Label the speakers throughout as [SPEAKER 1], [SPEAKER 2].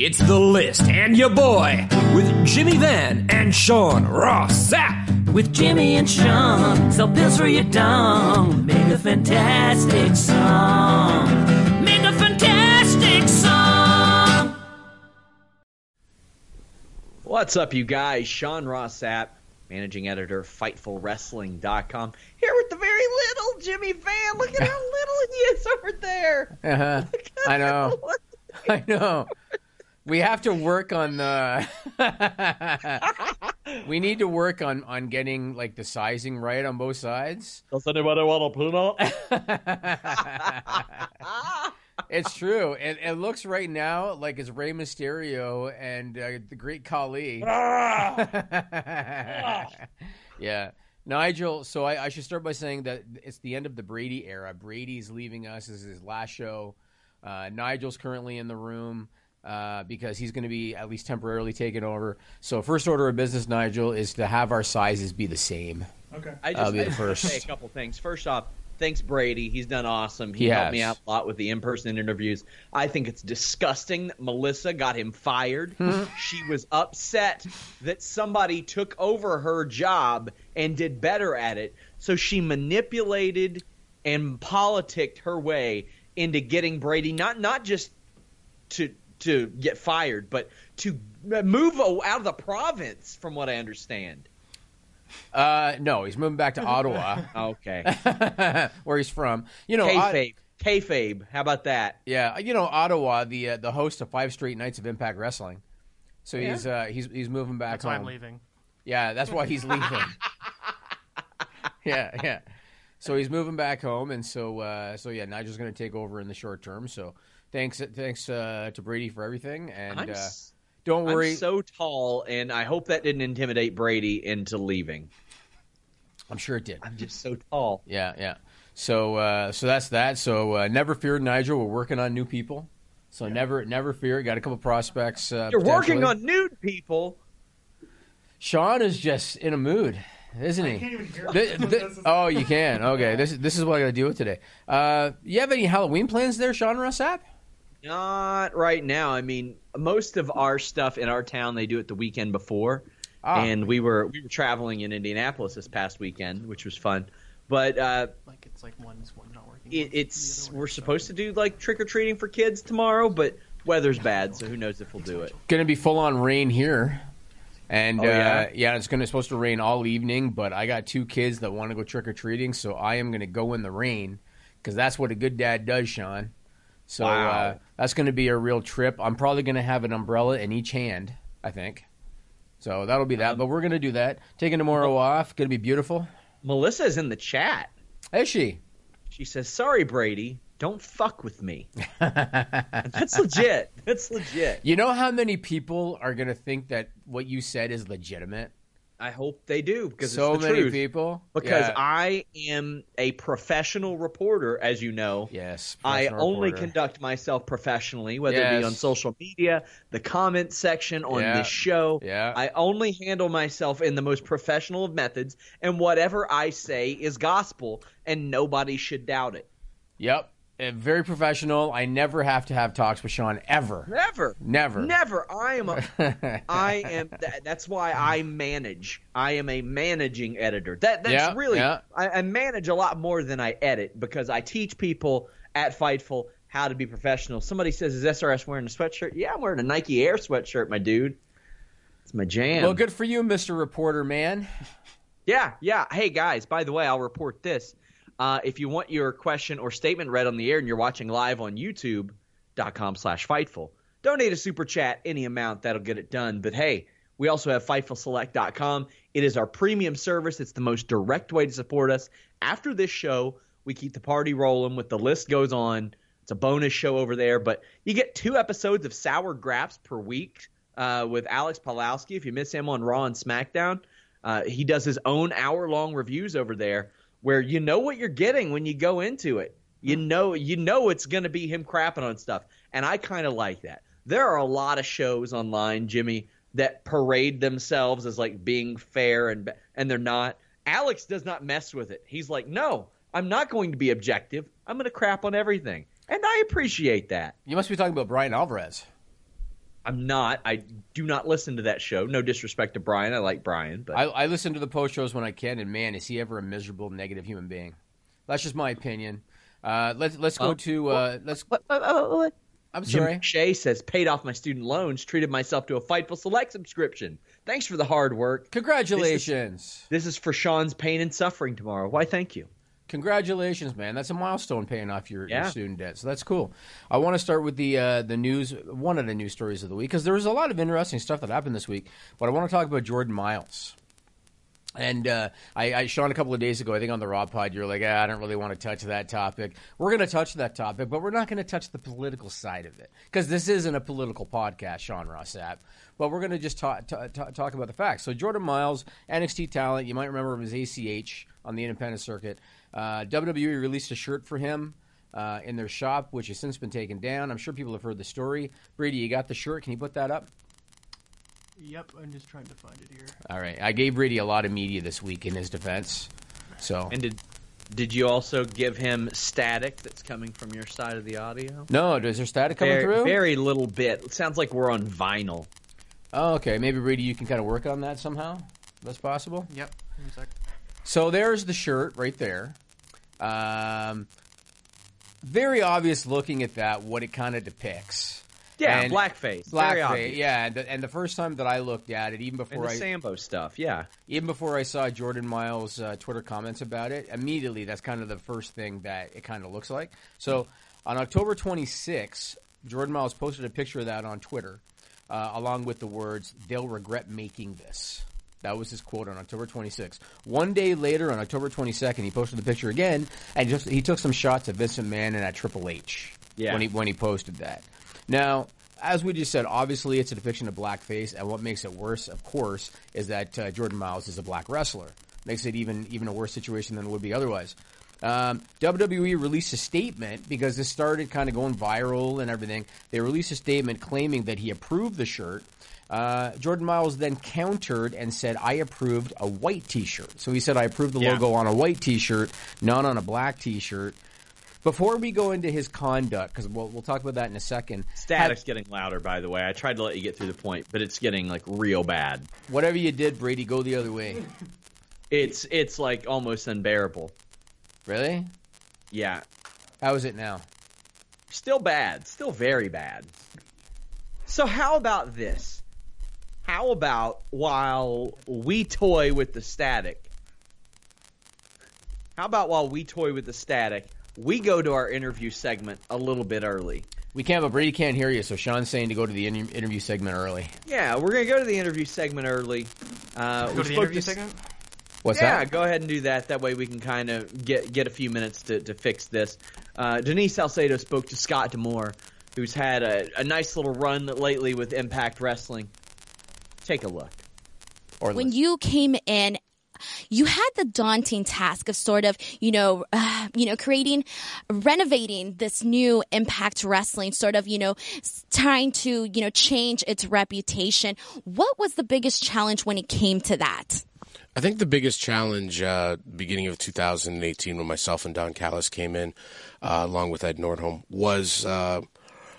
[SPEAKER 1] It's The List and your boy with Jimmy Van and Sean Ross Sapp.
[SPEAKER 2] With Jimmy and Sean, sell pills for your dong. Make a fantastic song. Make a fantastic song.
[SPEAKER 3] What's up, you guys? Sean Ross Sapp, managing editor, of FightfulWrestling.com, here with the very little Jimmy Van. Look at how little he is over there.
[SPEAKER 4] Uh-huh. I know. I know. We have to work on the. we need to work on on getting like the sizing right on both sides.
[SPEAKER 3] Does anybody want a peanut?
[SPEAKER 4] It's true. It, it looks right now like it's Rey Mysterio and uh, the Great Khali. yeah. Nigel, so I, I should start by saying that it's the end of the Brady era. Brady's leaving us. This is his last show. Uh, Nigel's currently in the room uh, because he's going to be at least temporarily taken over. So, first order of business, Nigel, is to have our sizes be the same.
[SPEAKER 3] I
[SPEAKER 4] I'll
[SPEAKER 3] just,
[SPEAKER 4] be
[SPEAKER 3] I
[SPEAKER 4] the
[SPEAKER 3] just
[SPEAKER 4] first.
[SPEAKER 3] say a couple things. First off, thanks Brady. He's done awesome. He
[SPEAKER 4] He
[SPEAKER 3] helped me out a lot with the in-person interviews. I think it's disgusting that Melissa got him fired. she was upset that somebody took over her job and did better at it. So she manipulated and politicked her way into getting Brady not not just to to get fired, but to move out of the province, from what I understand.
[SPEAKER 4] Uh, no, he's moving back to Ottawa,
[SPEAKER 3] Okay.
[SPEAKER 4] where he's from. You know, Ot-
[SPEAKER 3] Kayfabe. Kayfabe. How about that?
[SPEAKER 4] Yeah, you know Ottawa, the uh, the host of five straight nights of Impact Wrestling. So he's uh, he's he's moving back
[SPEAKER 5] That's
[SPEAKER 4] home.
[SPEAKER 5] why I'm leaving.
[SPEAKER 4] Yeah, that's why he's leaving. yeah, yeah. So he's moving back home, and so uh, so yeah, Nigel's going to take over in the short term. So thanks thanks uh, to Brady for everything, and
[SPEAKER 3] I'm,
[SPEAKER 4] uh, don't worry,
[SPEAKER 3] I'm so tall, and I hope that didn't intimidate Brady into leaving.
[SPEAKER 4] I'm sure it did.
[SPEAKER 3] I'm just so tall.
[SPEAKER 4] Yeah, yeah. So uh, so that's that. So uh, never fear, Nigel. We're working on new people. So never never fear. Got a couple prospects. Uh,
[SPEAKER 3] You're working on nude people.
[SPEAKER 4] Sean is just in a mood, isn't he? Thi- thi- oh, you can. Okay, this is this is what I got to deal with today. Uh, you have any Halloween plans there, Sean Ross Sapp?
[SPEAKER 3] Not right now. I mean, most of our stuff in our town they do it the weekend before,
[SPEAKER 4] Ah.
[SPEAKER 3] and we were we were traveling in Indianapolis this past weekend, which was fun. But uh,
[SPEAKER 5] Like it's like one's one not working.
[SPEAKER 3] it, it's we're supposed to do like trick or treating for kids tomorrow, but weather's bad, so who knows if we'll do it.
[SPEAKER 4] Going to be full on rain here, and
[SPEAKER 3] Oh, yeah?
[SPEAKER 4] uh, yeah, it's going to supposed to rain all evening. But I got two kids that want to go trick or treating, so I am going to go in the rain because that's what a good dad does, Sean. So uh, that's going to be a real trip. I'm probably going to have an umbrella in each hand. I think. So that'll be
[SPEAKER 3] Um,
[SPEAKER 4] that. but we're going to do that. Taking tomorrow off. Going to be beautiful.
[SPEAKER 3] Melissa's in the chat.
[SPEAKER 4] Is she?
[SPEAKER 3] She says, "Sorry, Brady, don't fuck with me." That's legit. That's legit.
[SPEAKER 4] You know how many people are going to think that what you said is legitimate?
[SPEAKER 3] I hope they do because
[SPEAKER 4] so
[SPEAKER 3] it's the
[SPEAKER 4] many
[SPEAKER 3] truth.
[SPEAKER 4] people.
[SPEAKER 3] Because
[SPEAKER 4] Yeah.
[SPEAKER 3] I am a professional reporter, as you know.
[SPEAKER 4] yes,
[SPEAKER 3] I only
[SPEAKER 4] reporter.
[SPEAKER 3] conduct myself professionally, whether it be on social media, the comment section on
[SPEAKER 4] Yeah.
[SPEAKER 3] this show.
[SPEAKER 4] Yeah.
[SPEAKER 3] I only handle myself in the most professional of methods, and whatever I say is gospel, and nobody should doubt it.
[SPEAKER 4] Yep. Uh, very professional. I never have to have talks with Sean ever.
[SPEAKER 3] Never.
[SPEAKER 4] Never.
[SPEAKER 3] Never. I am a. I am. That, that's why I manage. I am a managing editor. That that's
[SPEAKER 4] Yeah,
[SPEAKER 3] really.
[SPEAKER 4] yeah.
[SPEAKER 3] I, I manage a lot more than I edit because I teach people at Fightful how to be professional. Somebody says, "Is SRS wearing a sweatshirt?" Yeah, I'm wearing a Nike Air sweatshirt, my dude. It's my jam.
[SPEAKER 4] Well, good for you, Mr. Reporter Man.
[SPEAKER 3] Yeah, yeah. Hey guys, by the way, I'll report this. Uh, if you want your question or statement read on the air and you're watching live on YouTube.com slash Fightful, donate a super chat any amount that'll get it done. But hey, We also have FightfulSelect.com. It is our premium service. It's the most direct way to support us. After this show, we keep the party rolling with the list goes on. It's a bonus show over there, but you get two episodes of Sour Grapes per week uh, with Alex Pawlowski. If you miss him on Raw and SmackDown, uh, he does his own hour long reviews over there where you know what you're getting when you go into it. You hmm. know, you know it's going to be him crapping on stuff, and I kind of like that. There are a lot of shows online, Jimmy, that parade themselves as like being fair and and they're not. Alex does not mess with it. He's like, no, I'm not going to be objective. I'm going to crap on everything, and I appreciate that.
[SPEAKER 4] You must be talking about Brian Alvarez.
[SPEAKER 3] I'm not. I do not listen to that show. No disrespect to Brian. I like Brian, but
[SPEAKER 4] I, I listen to the post shows when I can, and man, is he ever a miserable, negative human being? That's just my opinion. Uh, let's let's go to uh, let's.
[SPEAKER 3] what, what, what, what?
[SPEAKER 4] I'm
[SPEAKER 3] Jim
[SPEAKER 4] sorry.
[SPEAKER 3] Shea says paid off my student loans, treated myself to a Fightful Select subscription. Thanks for the hard work.
[SPEAKER 4] Congratulations.
[SPEAKER 3] This is for Sean's pain and suffering tomorrow. Why? Thank you.
[SPEAKER 4] Congratulations, man! That's a milestone paying off your, your student debt. So that's cool. I want to start with the uh, the news, one of the news stories of the week, because there was a lot of interesting stuff that happened this week. But I want to talk about Jordan Miles. And uh, I, I, Sean, a couple of days ago, I think on the Raw Pod, you're like, ah, I don't really want to touch that topic. We're going to touch that topic, but we're not going to touch the political side of it because this isn't a political podcast, Sean Ross Sapp. But we're going to just talk, talk, talk about the facts. So Jordan Miles, NXT talent, you might remember him as ACH on the independent circuit. Uh, WWE released a shirt for him. Uh, in their shop, which has since been taken down. I'm sure people have heard the story. Brady, you got the shirt? Can you put that up?
[SPEAKER 5] Yep, I'm just trying to find it here.
[SPEAKER 4] All right. I gave Brady a lot of media this week in his defense. So
[SPEAKER 3] And did did you also give him static that's coming from your side of the audio?
[SPEAKER 4] no, does there static coming
[SPEAKER 3] very,
[SPEAKER 4] through?
[SPEAKER 3] very little bit. It sounds like we're on vinyl.
[SPEAKER 4] Oh, okay. Maybe Brady, you can kind of work on that somehow. That's possible.
[SPEAKER 5] Yep, one sec.
[SPEAKER 4] So there's the shirt right there. Um, very obvious looking at that what it kind of depicts.
[SPEAKER 3] Yeah,
[SPEAKER 4] And-
[SPEAKER 3] blackface. Very
[SPEAKER 4] Blackface,
[SPEAKER 3] obvious.
[SPEAKER 4] yeah, and the, and the first time that I looked at it, even
[SPEAKER 3] And
[SPEAKER 4] before
[SPEAKER 3] the
[SPEAKER 4] I
[SPEAKER 3] Sambo stuff. Yeah.
[SPEAKER 4] even before I saw Jordan Miles' uh, Twitter comments about it, immediately that's kind of the first thing that it kind of looks like. So on October 26th, Jordan Miles posted a picture of that on Twitter, uh, along with the words, they'll regret making this. That was his quote on October 26th. One day later, on October 22nd, he posted the picture again, and just he took some shots at Vincent McMahon and at Triple H
[SPEAKER 3] Yeah.
[SPEAKER 4] when he when he posted that. Now, as we just said, obviously it's a depiction of blackface, and what makes it worse, of course, is that uh, Jordan Miles is a black wrestler. Makes it even even a worse situation than it would be otherwise. Um, WWE released a statement because this started kind of going viral and everything. They released a statement claiming that he approved the shirt. Uh, Jordan Miles then countered and said, "I approved a white T-shirt." So he said, "I approved the
[SPEAKER 3] Yeah.
[SPEAKER 4] logo on a white T-shirt, not on a black T-shirt." Before we go into his conduct, because we'll, we'll talk about that in a second.
[SPEAKER 3] Static's getting louder, by the way. I tried to let you get through the point, but it's getting like real bad.
[SPEAKER 4] Whatever you did, Brady, go the other way.
[SPEAKER 3] It's it's like almost unbearable.
[SPEAKER 4] Really?
[SPEAKER 3] Yeah.
[SPEAKER 4] How is it now?
[SPEAKER 3] Still bad. Still very bad. So how about this? How about while we toy with the static? How about while we toy with the static, we go to our interview segment a little bit early?
[SPEAKER 4] We can't, but Brady can't hear you, so Sean's saying to go to the inter- interview segment early.
[SPEAKER 3] Yeah, we're gonna go to the interview segment early. Uh,
[SPEAKER 5] Go to the
[SPEAKER 3] spoke
[SPEAKER 5] interview
[SPEAKER 3] s-
[SPEAKER 5] segment.
[SPEAKER 4] What's that?
[SPEAKER 3] yeah,
[SPEAKER 4] that?
[SPEAKER 3] go ahead and do that. That way we can kind of get get a few minutes to, to fix this. Uh, Denise Salcedo spoke to Scott D'Amore, who's had a, a nice little run lately with Impact Wrestling. Take a look.
[SPEAKER 4] Or
[SPEAKER 6] when
[SPEAKER 4] listen.
[SPEAKER 6] you came in you had the daunting task of sort of you know uh, you know creating renovating this new impact wrestling sort of you know trying to you know change its reputation what was the biggest challenge when it came to that
[SPEAKER 7] I think the biggest challenge, uh, beginning of 2018, when myself and Don Callis came in, uh, along with Ed Nordholm, was uh,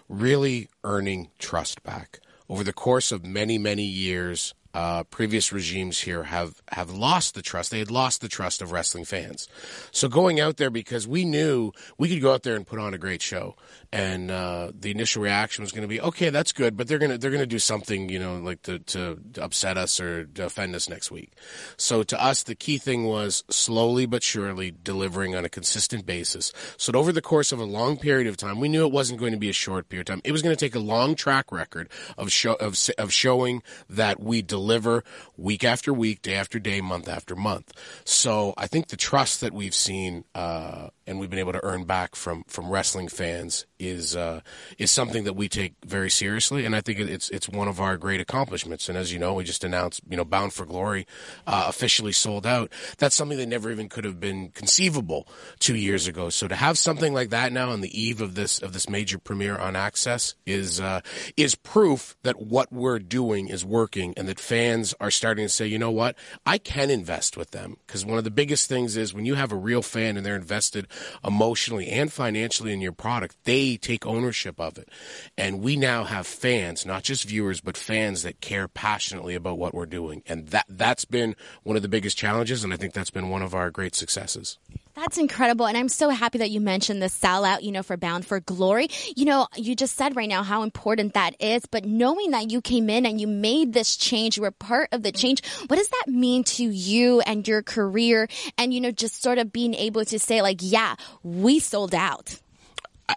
[SPEAKER 7] really earning trust back. Over the course of many, many years, uh, previous regimes here have, have lost the trust. They had lost the trust of wrestling fans. So going out there because we knew we could go out there and put on a great show, and uh, the initial reaction was going to be, okay, that's good, but they're gonna they're gonna do something, you know, like to, to upset us or to offend us next week. So to us, the key thing was slowly but surely delivering on a consistent basis. So over the course of a long period of time, we knew it wasn't going to be a short period of time. It was going to take a long track record of show of of showing that we delivered deliver week after week, day after day, month after month. So I think the trust that we've seen uh, and we've been able to earn back from from wrestling fans is uh, is something that we take very seriously, and I think it's it's one of our great accomplishments. And as you know, we just announced, you know, Bound for Glory uh, officially sold out. That's something that never even could have been conceivable two years ago. So to have something like that now on the eve of this of this major premiere on AXS is uh, is proof that what we're doing is working, and that fans are starting to say, you know what, I can invest with them because one of the biggest things is when you have a real fan and they're invested emotionally and financially in your product, they take ownership of it. And we now have fans, not just viewers, but fans that care passionately about what we're doing. And that that's been one of the biggest challenges and I think that's been one of our great successes.
[SPEAKER 6] That's incredible. And I'm so happy that you mentioned the sellout, you know, for Bound for Glory. You know, you just said right now how important that is, but knowing that you came in and you made this change, you were part of the change, what does that mean to you and your career? And, you know, just sort of being able to say, like, yeah, we sold out.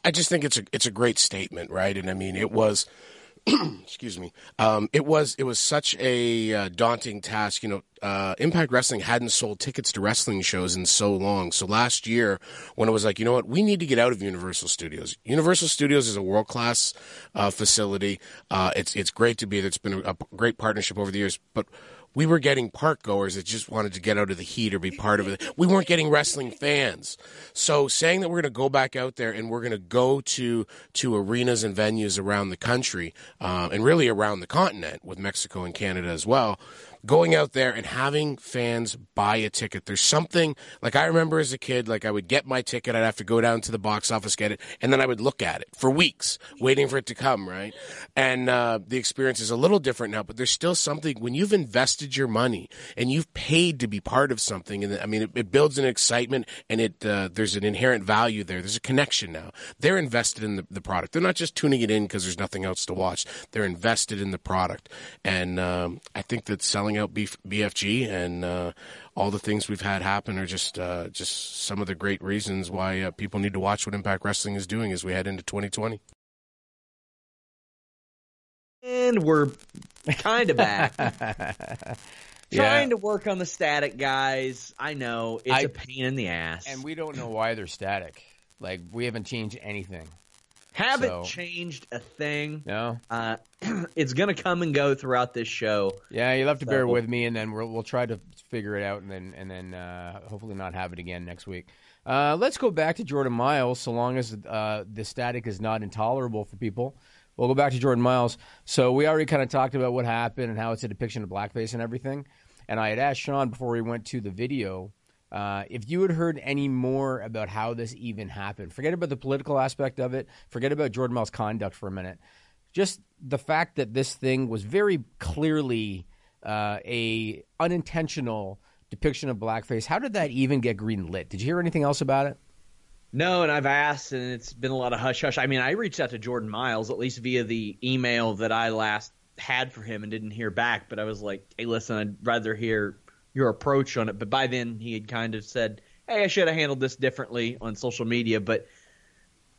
[SPEAKER 7] I just think it's a it's a great statement, right? And I mean, it was excuse me. Um, it was it was such a uh, daunting task. You know, uh, Impact Wrestling hadn't sold tickets to wrestling shows in so long. So last year, when it was like, you know what, we need to get out of Universal Studios. Universal Studios is a world class uh, facility. Uh, it's it's great to be there. It's been a, a great partnership over the years, but we were getting park goers that just wanted to get out of the heat or be part of it. We weren't getting wrestling fans. So saying that we're going to go back out there and we're going to go to to arenas and venues around the country uh, and really around the continent with Mexico and Canada as well going out there and having fans buy a ticket. There's something like I remember as a kid, like I would get my ticket, I'd have to go down to the box office, get it, and then I would look at it for weeks, waiting for it to come, right? And uh, the experience is a little different now, but there's still something when you've invested your money and you've paid to be part of something, and I mean, it, it builds an excitement and it uh, there's an inherent value there. There's a connection now. They're invested in the, the product. They're not just tuning it in because there's nothing else to watch. They're invested in the product, and um, I think that selling out Bf- BFG and uh, all the things we've had happen are just uh, just some of the great reasons why uh, people need to watch what Impact Wrestling is doing as we head into 2020.
[SPEAKER 3] And we're kind of back.
[SPEAKER 4] Yeah.
[SPEAKER 3] Trying to work on the static, guys. I know it's
[SPEAKER 4] I-
[SPEAKER 3] a pain in the ass.
[SPEAKER 4] and we don't know why they're static. Like we haven't changed anything.
[SPEAKER 3] Haven't
[SPEAKER 4] so-
[SPEAKER 3] changed a thing.
[SPEAKER 4] No.
[SPEAKER 3] Uh, it's gonna come and go throughout this show.
[SPEAKER 4] Yeah, you'll have to bear with me, and then we'll we'll try to figure it out, and then and then uh, hopefully not have it again next week. Uh, let's go back to Jordan Miles, so long as uh, the static is not intolerable for people. We'll go back to Jordan Miles. So we already kind of talked about what happened and how it's a depiction of blackface and everything. And I had asked Sean before we went to the video uh, if you had heard any more about how this even happened. Forget about the political aspect of it. Forget about Jordan Miles' conduct for a minute just the fact that this thing was very clearly uh, a unintentional depiction of blackface. How did that even get green lit? Did you hear anything else about it?
[SPEAKER 3] No, and I've asked, and it's been a lot of hush hush. I mean, I reached out to Jordan Miles at least via the email that I last had for him and didn't hear back. But I was like, "Hey, listen, I'd rather hear your approach on it." But by then, he had kind of said, "Hey, I should have handled this differently on social media." But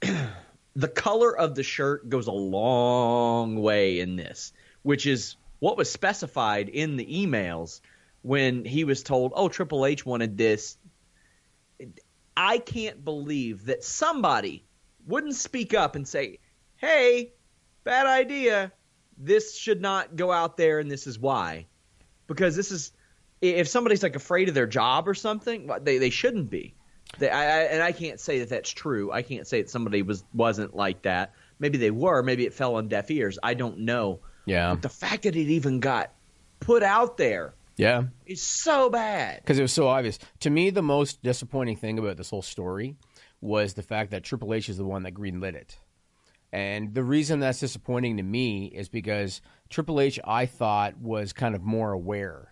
[SPEAKER 3] the color of the shirt goes a long way in this, which is what was specified in the emails when he was told, "Oh, Triple H wanted this." I can't believe that somebody wouldn't speak up and say, "Hey, bad idea. This should not go out there, and this is why." Because this is, if somebody's like afraid of their job or something, they they shouldn't be. They, I, I, and I can't say that that's true. I can't say that somebody was wasn't like that. Maybe they were. Maybe it fell on deaf ears. I don't know.
[SPEAKER 4] Yeah.
[SPEAKER 3] But the fact that it even got put out there
[SPEAKER 4] Yeah.
[SPEAKER 3] is so bad.
[SPEAKER 4] Because it was so obvious. To me, the most disappointing thing about this whole story was the fact that Triple H is the one that greenlit it. And the reason that's disappointing to me is because Triple H, I thought, was kind of more aware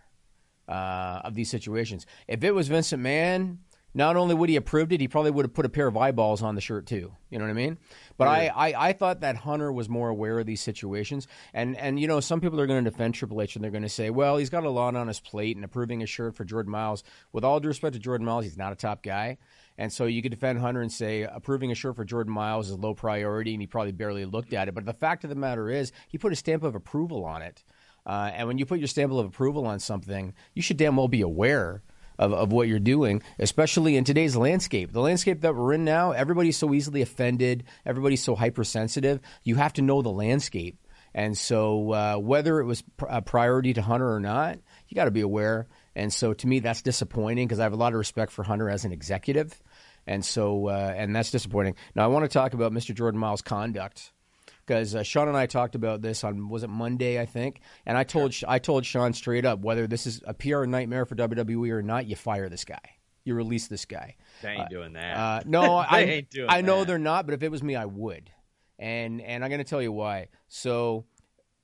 [SPEAKER 4] uh, of these situations. If it was Vincent McMahon, not only would he approved it, he probably would have put a pair of eyeballs on the shirt too. You know what I mean? But I, I, I thought that Hunter was more aware of these situations. And, and you know, some people are going to defend Triple H and they're going to say, well, he's got a lot on his plate and approving a shirt for Jordan Miles. With all due respect to Jordan Miles, he's not a top guy. And so you could defend Hunter and say approving a shirt for Jordan Miles is low priority and he probably barely looked at it. But the fact of the matter is, he put a stamp of approval on it. Uh, and when you put your stamp of approval on something, you should damn well be aware of, of what you're doing, especially in today's landscape. The landscape that we're in now, everybody's so easily offended, everybody's so hypersensitive. You have to know the landscape. And so, uh, whether it was pr- a priority to Hunter or not, you got to be aware. And so, to me, that's disappointing because I have a lot of respect for Hunter as an executive. And so, uh, and that's disappointing. Now, I want to talk about Mr. Jordan Miles' conduct because uh, Sean and I talked about this on was it Monday I think, and I told I told Sean straight up whether this is a PR nightmare for WWE or not, you fire this guy, you release this guy.
[SPEAKER 3] They ain't doing that.
[SPEAKER 4] Uh, no, I
[SPEAKER 3] ain't doing
[SPEAKER 4] I know
[SPEAKER 3] that.
[SPEAKER 4] they're not, but if it was me, I would, and and I'm going to tell you why. So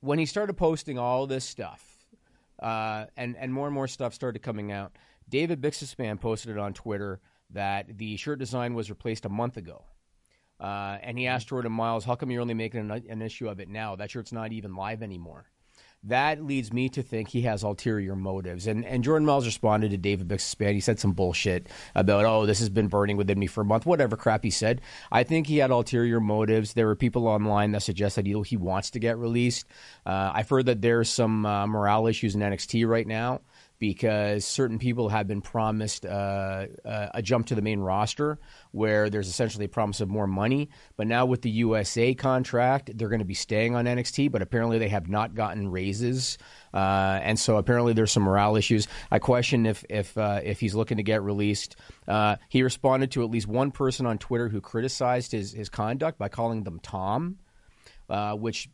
[SPEAKER 4] when he started posting all this stuff, uh, and and more and more stuff started coming out, David Bixenspan posted it on Twitter that the shirt design was replaced a month ago. Uh, and he asked Jordan Miles, "How come you're only making an, an issue of it now? That shirt's not even live anymore." That leads me to think he has ulterior motives. And and Jordan Miles responded to David Bixenspan. He said some bullshit about, "Oh, this has been burning within me for a month." Whatever crap he said. I think he had ulterior motives. There were people online that suggest that he, he wants to get released. Uh, I've heard that there's some uh, morale issues in NXT right now because certain people have been promised uh, uh, a jump to the main roster where there's essentially a promise of more money. But now with the USA contract, they're going to be staying on NXT, but apparently they have not gotten raises. Uh, and so apparently there's some morale issues. I question if if uh, if he's looking to get released. Uh, he responded to at least one person on Twitter who criticized his his conduct by calling them Tom, uh, which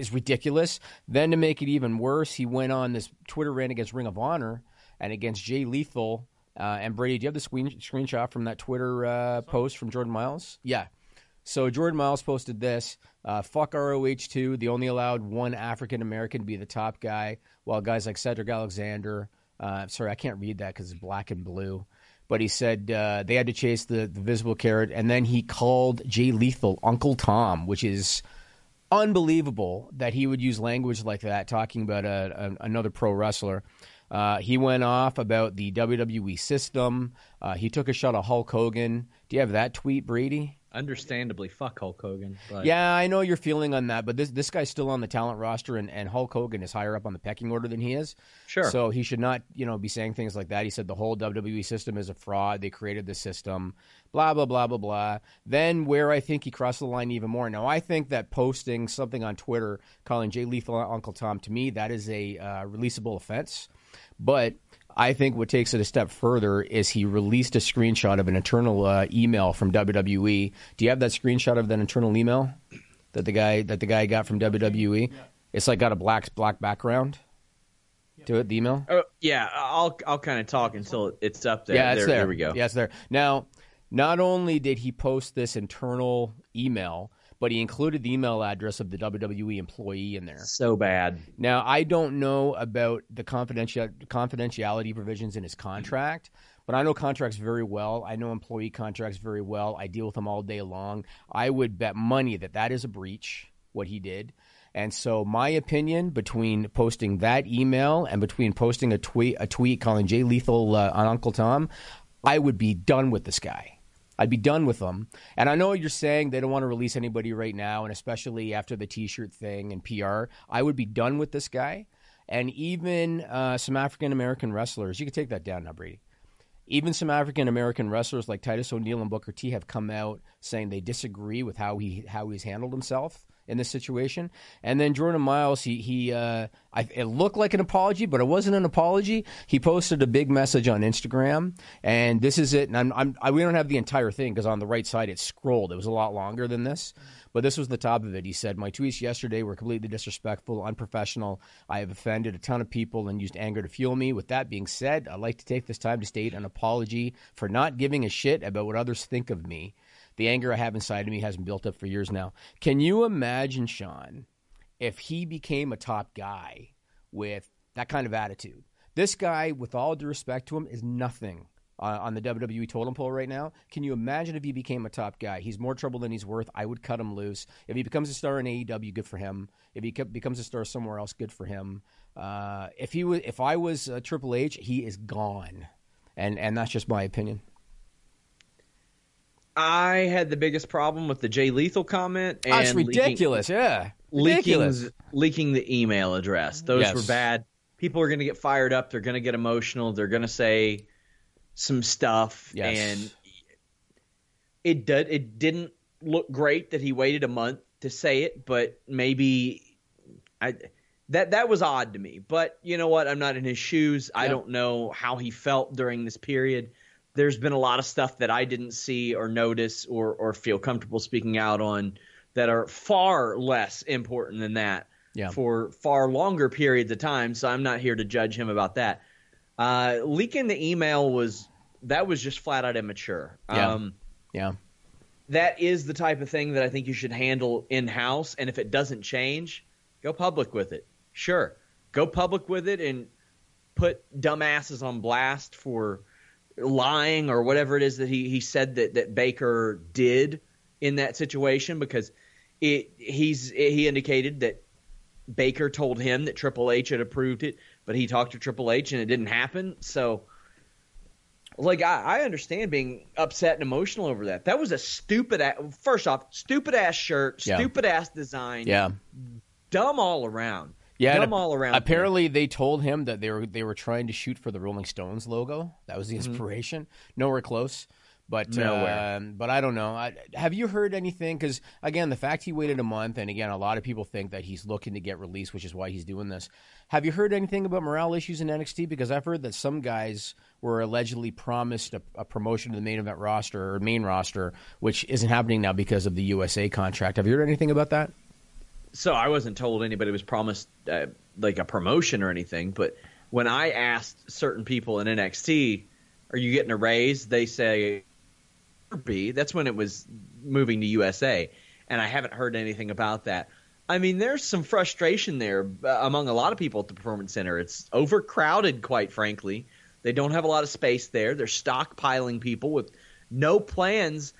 [SPEAKER 4] is ridiculous. Then to make it even worse, he went on this Twitter rant against Ring of Honor and against Jay Lethal. Uh, and Brady, do you have the screen, screenshot from that Twitter uh, post from Jordan Miles? Yeah. So Jordan Miles posted this: uh, "Fuck ROH two. The only allowed one African American to be the top guy, while guys like Cedric Alexander. Uh, sorry, I can't read that because it's black and blue." But he said uh, they had to chase the, the visible carrot, and then he called Jay Lethal Uncle Tom, which is unbelievable that he would use language like that talking about a, a, another pro wrestler. Uh, he went off about the WWE system. Uh, he took a shot at Hulk Hogan. Do you have that tweet, Brady?
[SPEAKER 3] Understandably, fuck Hulk Hogan. But
[SPEAKER 4] Yeah, I know your feeling on that, but this this guy's still on the talent roster, and, and Hulk Hogan is higher up on the pecking order than he is.
[SPEAKER 3] Sure.
[SPEAKER 4] So he should not, you know, be saying things like that. He said the whole WWE system is a fraud. They created the system. Blah blah blah blah blah. Then where I think he crossed the line even more. Now I think that posting something on Twitter calling Jay Lethal Uncle Tom to me that is a uh, releasable offense. But I think what takes it a step further is he released a screenshot of an internal uh, email from WWE. Do you have that screenshot of that internal email that the guy that the guy got from WWE? It's like got a black black background to it. The email.
[SPEAKER 3] Oh, yeah, I'll I'll kind of talk until it's up there.
[SPEAKER 4] Yeah, it's there.
[SPEAKER 3] There we go.
[SPEAKER 4] Yeah, it's there. Now, not only did he post this internal email, but he included the email address of the WWE employee in there.
[SPEAKER 3] So bad.
[SPEAKER 4] Now, I don't know about the confidential confidentiality provisions in his contract, but I know contracts very well. I know employee contracts very well. I deal with them all day long. I would bet money that that is a breach what he did. And so my opinion between posting that email and between posting a tweet a tweet calling Jay Lethal uh, on Uncle Tom, I would be done with this guy. I'd be done with them. And I know you're saying they don't want to release anybody right now, and especially after the T-shirt thing and PR. I would be done with this guy, and even uh, some African American wrestlers. You can take that down now, Brady. Even some African American wrestlers like Titus O'Neil and Booker T have come out saying they disagree with how he how he's handled himself in this situation. And then Jordan Miles, he he uh, I, it looked like an apology, but it wasn't an apology. He posted a big message on Instagram, and this is it. And I'm, I'm I, we don't have the entire thing because on the right side it scrolled. It was a lot longer than this. But this was the top of it. He said, My tweets yesterday were completely disrespectful, unprofessional. I have offended a ton of people and used anger to fuel me. With that being said, I'd like to take this time to state an apology for not giving a shit about what others think of me. The anger I have inside of me hasn't built up for years now. Can you imagine, Sean, if he became a top guy with that kind of attitude? This guy, with all due respect to him, is nothing uh, on the WWE totem pole right now. Can you imagine if he became a top guy? He's more trouble than he's worth. I would cut him loose. If he becomes a star in AEW, good for him. If he becomes a star somewhere else, good for him. Uh, if he was, if I was uh, Triple H, he is gone, and and that's just my opinion.
[SPEAKER 3] I had the biggest problem with the Jay Lethal comment. Oh, and
[SPEAKER 4] That's
[SPEAKER 3] leaking-
[SPEAKER 4] ridiculous. Yeah. Ridiculous.
[SPEAKER 3] leaking leaking the email address. Those
[SPEAKER 4] Yes.
[SPEAKER 3] were bad. People are going to get fired up. They're going to get emotional. They're going to say some stuff,
[SPEAKER 4] Yes.
[SPEAKER 3] and it did. It didn't look great that he waited a month to say it, but maybe I that that was odd to me. But you know what? I'm not in his shoes. I don't know how he felt during this period. There's been a lot of stuff that I didn't see or notice or or feel comfortable speaking out on that are far less important than that
[SPEAKER 4] Yeah.
[SPEAKER 3] for far longer periods of time. So I'm not here to judge him about that. Uh, leaking the email was that was just flat out immature.
[SPEAKER 4] Yeah.
[SPEAKER 3] Um,
[SPEAKER 4] Yeah.
[SPEAKER 3] that is the type of thing that I think you should handle in house. And if it doesn't change, go public with it. Sure, go public with it and put dumbasses on blast for lying or whatever it is that he, he said that, that Baker did in that situation because it he's he indicated that Baker told him that Triple H had approved it, but he talked to Triple H and it didn't happen. So like I, I understand being upset and emotional over that. That was a stupid. a- First off, stupid ass shirt,
[SPEAKER 4] Yeah.
[SPEAKER 3] stupid ass design,
[SPEAKER 4] Yeah.
[SPEAKER 3] dumb all around.
[SPEAKER 4] Yeah,
[SPEAKER 3] dumb all around.
[SPEAKER 4] Apparently, they told him that they were they were trying to shoot for the Rolling Stones logo. That was the inspiration. Nowhere close. But
[SPEAKER 3] Mm-hmm. Nowhere.
[SPEAKER 4] um, but I don't know. I, have you heard anything? Because again, the fact he waited a month, and again, a lot of people think that he's looking to get released, which is why he's doing this. Have you heard anything about morale issues in NXT? Because I've heard that some guys were allegedly promised a, a promotion to the main event roster or main roster, which isn't happening now because of the USA contract. Have you heard anything about that?
[SPEAKER 3] So I wasn't told anybody was promised uh, like a promotion or anything. But when I asked certain people in NXT, "Are you getting a raise?" They say, "Be." That's when it was moving to USA, and I haven't heard anything about that. I mean, there's some frustration there uh, among a lot of people at the Performance Center. It's overcrowded, quite frankly. They don't have a lot of space there. They're stockpiling people with no plans.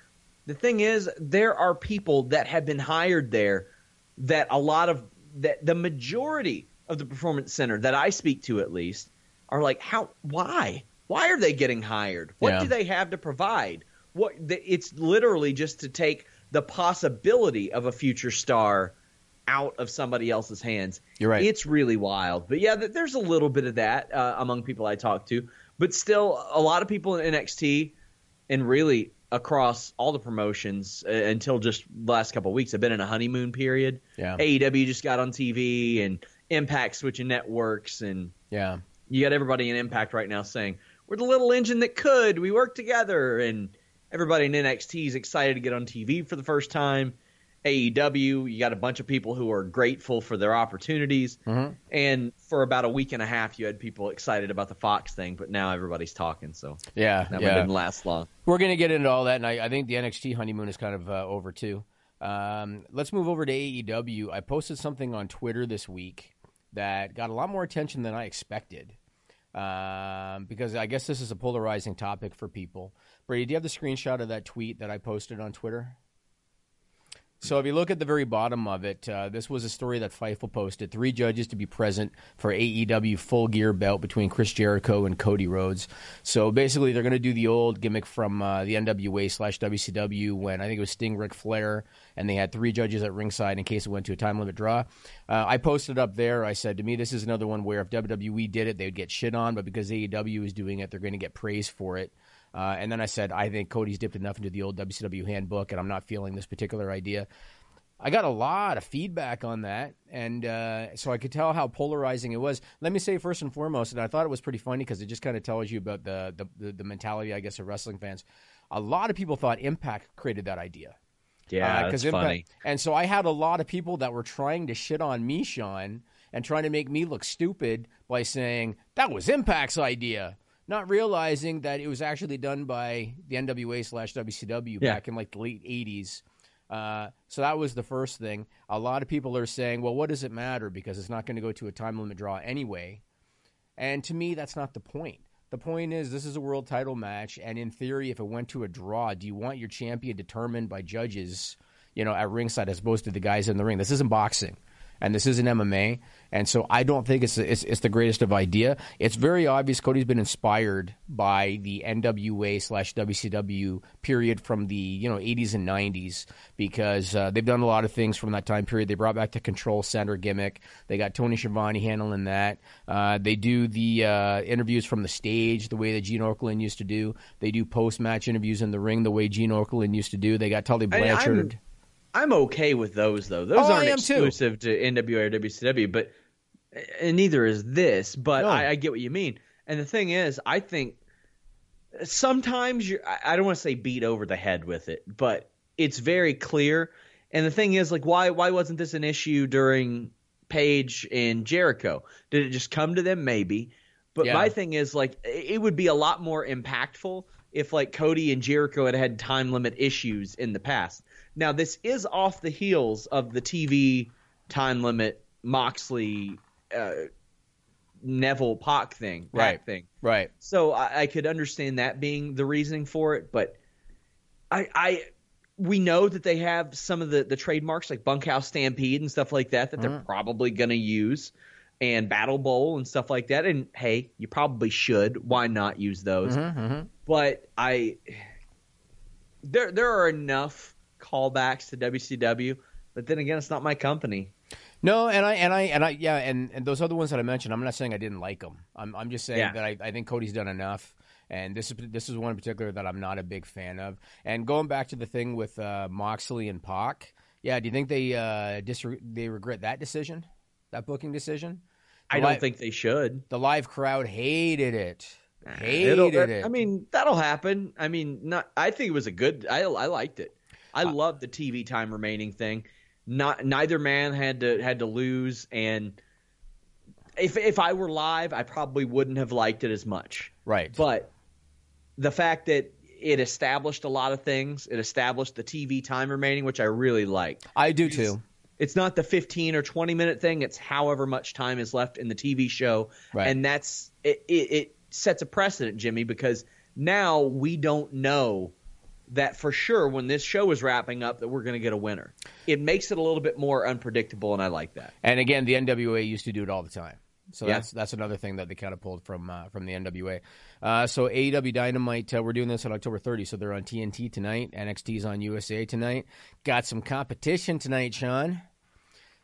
[SPEAKER 3] The thing is, there are people that have been hired there that a lot of that the majority of the performance center that I speak to at least are like how why? Why are they getting hired? What
[SPEAKER 4] Yeah.
[SPEAKER 3] do they have to provide? What the, it's literally just to take the possibility of a future star out of somebody else's hands.
[SPEAKER 4] You're right.
[SPEAKER 3] it's really wild. But yeah there's a little bit of that uh, among people I talk to. But still a lot of people in NXT and really across all the promotions uh, until just the last couple of weeks have been in a honeymoon period.
[SPEAKER 4] Yeah.
[SPEAKER 3] AEW just got on TV and Impact switching networks and
[SPEAKER 4] Yeah.
[SPEAKER 3] you got everybody in Impact right now saying, "We're the little engine that could. We work together." And everybody in NXT is excited to get on TV for the first time. AEW, you got a bunch of people who are grateful for their opportunities.
[SPEAKER 4] Mm-hmm.
[SPEAKER 3] And for about a week and a half, you had people excited about the Fox thing, but now everybody's talking. So
[SPEAKER 4] Yeah.
[SPEAKER 3] that
[SPEAKER 4] yeah.
[SPEAKER 3] didn't last long.
[SPEAKER 4] We're going to get into all that, and I, I think the NXT honeymoon is kind of uh, over too. Um, let's move over to AEW. I posted something on Twitter this week that got a lot more attention than I expected um, because I guess this is a polarizing topic for people. Brady, do you have the screenshot of that tweet that I posted on Twitter? So if you look at the very bottom of it, uh, this was a story that Fightful posted. Three judges to be present for AEW Full Gear belt between Chris Jericho and Cody Rhodes. So basically, they're going to do the old gimmick from uh, the NWA slash WCW when I think it was Sting, Ric Flair, and they had three judges at ringside in case it went to a time limit draw. Uh, I posted up there. I said to me, this is another one where if WWE did it, they would get shit on, but because AEW is doing it, they're going to get praise for it. Uh, and then I said, I think Cody's dipped enough into the old WCW handbook, and I'm not feeling this particular idea. I got a lot of feedback on that, and uh, so I could tell how polarizing it was. Let me say first and foremost, and I thought it was pretty funny because it just kind of tells you about the, the the mentality, I guess, of wrestling fans. A lot of people thought Impact created that idea.
[SPEAKER 3] Yeah,
[SPEAKER 4] Uh, Impact-
[SPEAKER 3] funny.
[SPEAKER 4] And so I had a lot of people that were trying to shit on me, Sean, and trying to make me look stupid by saying that was Impact's idea, not realizing that it was actually done by the NWA slash WCW
[SPEAKER 3] Yeah.
[SPEAKER 4] back in like the late '80s. Uh, so that was the first thing. A lot of people are saying, "Well, what does it matter? Because it's not going to go to a time limit draw anyway." And to me, that's not the point. The point is, this is a world title match, and in theory, if it went to a draw, do you want your champion determined by judges, you know, at ringside as opposed to the guys in the ring? This isn't boxing. And this isn't MMA. And so I don't think it's, it's it's the greatest of idea. It's very obvious Cody's been inspired by the NWA slash WCW period from the you know 80s and 90s because uh, they've done a lot of things from that time period. They brought back the Control Center gimmick. They got Tony Schiavone handling that. Uh, they do the uh, interviews from the stage the way that Gene Okerlund used to do. They do post match interviews in the ring the way Gene Okerlund used to do. They got Tully
[SPEAKER 3] I-
[SPEAKER 4] Blanchard.
[SPEAKER 3] I'm okay with those though. Those
[SPEAKER 4] Oh,
[SPEAKER 3] aren't
[SPEAKER 4] am too.
[SPEAKER 3] exclusive to NWA or WCW, but and neither is this. But
[SPEAKER 4] No.
[SPEAKER 3] I, I get what you mean. And the thing is, I think sometimes you I I don't want to say beat over the head with it, but it's very clear. And the thing is, like, why why wasn't this an issue during Page and Jericho? Did it just come to them? Maybe. But
[SPEAKER 4] Yeah.
[SPEAKER 3] my thing is, like, it would be a lot more impactful if, like, Cody and Jericho had had time limit issues in the past. Now, this is off the heels of the TV time limit Moxley, uh, Neville Pac thing,
[SPEAKER 4] Right.
[SPEAKER 3] thing.
[SPEAKER 4] Right.
[SPEAKER 3] So I, I could understand that being the reasoning for it, but I, I, we know that they have some of the the trademarks like Bunkhouse Stampede and stuff like that that they're mm-hmm. probably going to use, and Battle Bowl and stuff like that. And hey, you probably should. Why not use those? Mm-hmm, mm-hmm. But I, there there are enough callbacks to WCW. But then again, it's not my company.
[SPEAKER 4] No, and I and I and I yeah, and, and those other ones that I mentioned, I'm not saying I didn't like them. I'm I'm just saying
[SPEAKER 3] Yeah.
[SPEAKER 4] that I, I think Cody's done enough, and this is this is one in particular that I'm not a big fan of. And going back to the thing with uh, Moxley and Pac, yeah, do you think they uh, disre- they regret that decision, that booking decision?
[SPEAKER 3] I don't think they should.
[SPEAKER 4] the live crowd hated it, hated it.
[SPEAKER 3] I mean, that'll happen. I mean, not. I think it was a good. I I liked it. I
[SPEAKER 4] Uh,
[SPEAKER 3] loved the TV time remaining thing. Not neither man had to had to lose, and if if I were live, I probably wouldn't have liked it as much.
[SPEAKER 4] right,
[SPEAKER 3] But the fact that it established a lot of things, it established the TV time remaining, which I really liked.
[SPEAKER 4] I do too.
[SPEAKER 3] It's not the 15 or 20 minute thing. It's however much time is left in the TV show.
[SPEAKER 4] Right.
[SPEAKER 3] And that's it, it, it sets a precedent, Jimmy, because now we don't know that for sure when this show is wrapping up that we're going to get a winner. It makes it a little bit more unpredictable, and I like that.
[SPEAKER 4] And again, the NWA used to do it all the time. So
[SPEAKER 3] Yeah.
[SPEAKER 4] that's that's another thing that they kind of pulled from uh, from the NWA. Uh, so AEW Dynamite, uh, we're doing this on October 30, so they're on TNT tonight. NXT's on USA tonight. Got some competition tonight, Sean.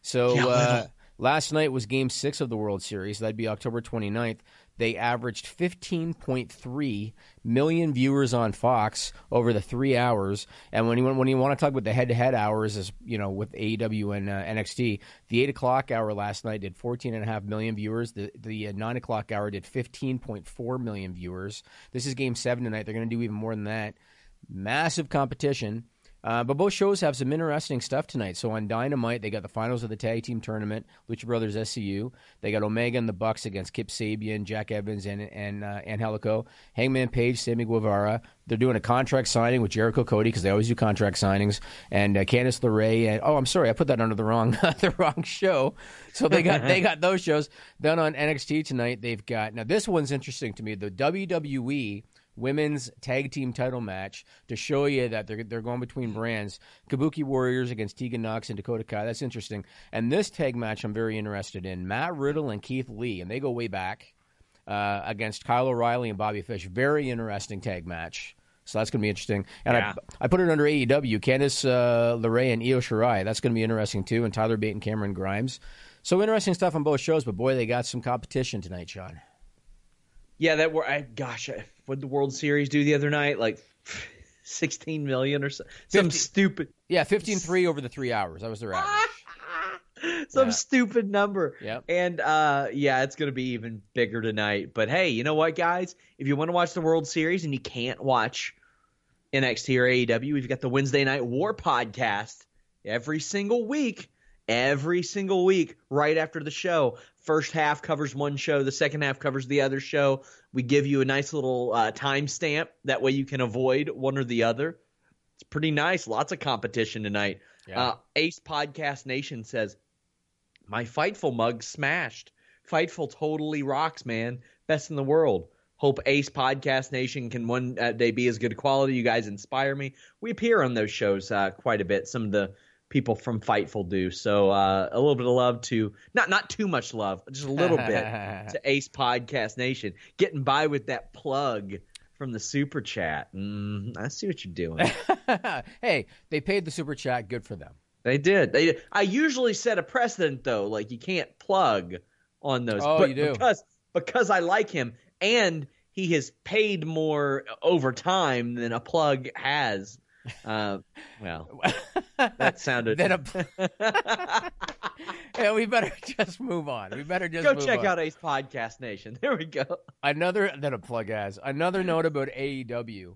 [SPEAKER 4] So
[SPEAKER 3] Yeah,
[SPEAKER 4] uh, last night was Game Six of the World Series. That'd be October 29th. They averaged 15.3 million viewers on Fox over the three hours. And when you when you want to talk about the head-to-head hours, is you know with AEW and uh, NXT, the eight o'clock hour last night did 14.5 million viewers. The the uh, nine o'clock hour did 15.4 million viewers. This is Game Seven tonight. They're going to do even more than that. Massive competition. Uh, but both shows have some interesting stuff tonight. So on Dynamite, they got the finals of the tag team tournament, Lucha Brothers SCU. They got Omega and the Bucks against Kip Sabian, Jack Evans, and and uh, Angelico. Hangman Page, Sammy Guevara. They're doing a contract signing with Jericho Cody because they always do contract signings, and uh, Candice LeRae. And oh, I'm sorry, I put that under the wrong the wrong show. So they got they got those shows. Then on NXT tonight, they've got now this one's interesting to me. The WWE women's tag team title match to show you that they're they're going between brands. Kabuki Warriors against Tegan Knox and Dakota Kai. That's interesting. And this tag match I'm very interested in. Matt Riddle and Keith Lee, and they go way back uh, against Kyle O'Reilly and Bobby Fish. Very interesting tag match. So that's going to be interesting. And
[SPEAKER 3] Yeah.
[SPEAKER 4] I, I put it under AEW. Candice uh, LeRae and Io Shirai. That's going to be interesting too. And Tyler Bate and Cameron Grimes. So interesting stuff on both shows. But boy, they got some competition tonight, Sean.
[SPEAKER 3] Yeah, that were I gosh, I- what the World Series do the other night? Like 16 million or so, some
[SPEAKER 4] 50
[SPEAKER 3] stupid
[SPEAKER 4] Yeah, 15-3 over the three hours. That was their average.
[SPEAKER 3] some
[SPEAKER 4] Yeah.
[SPEAKER 3] stupid number.
[SPEAKER 4] Yeah.
[SPEAKER 3] And uh, yeah, it's going to be even bigger tonight. But hey, you know what, guys? If you want to watch the World Series and you can't watch NXT or AEW, we've got the Wednesday Night War podcast every single week. Every single week, right after the show. First half covers one show, the second half covers the other show. We give you a nice little uh, timestamp. That way you can avoid one or the other. It's pretty nice. Lots of competition tonight.
[SPEAKER 4] Yeah.
[SPEAKER 3] Uh, Ace Podcast Nation says, My Fightful mug smashed. Fightful totally rocks, man. Best in the world. Hope Ace Podcast Nation can one uh, day be as good quality. You guys inspire me. We appear on those shows uh, quite a bit. Some of the people from Fightful do. So uh, a little bit of love to not not too much love, just a little bit to Ace Podcast Nation. Getting by with that plug from the super chat. Mm, I see what you're doing.
[SPEAKER 4] hey, they paid the super chat. Good for them.
[SPEAKER 3] They did. They. I usually set a precedent though, like you can't plug on those.
[SPEAKER 4] Oh,
[SPEAKER 3] but
[SPEAKER 4] you do.
[SPEAKER 3] because because I like him and he has paid more over time than a plug has. Uh, well, that sounded.
[SPEAKER 4] Then a, yeah, we better just move on. We better just
[SPEAKER 3] Go check
[SPEAKER 4] on.
[SPEAKER 3] out Ace Podcast Nation. There we go.
[SPEAKER 4] another that a plug has another note about AEW.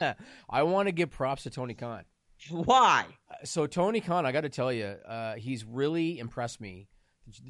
[SPEAKER 4] I want to give props to Tony Khan.
[SPEAKER 3] Why?
[SPEAKER 4] So Tony Khan, I got to tell you, uh, he's really impressed me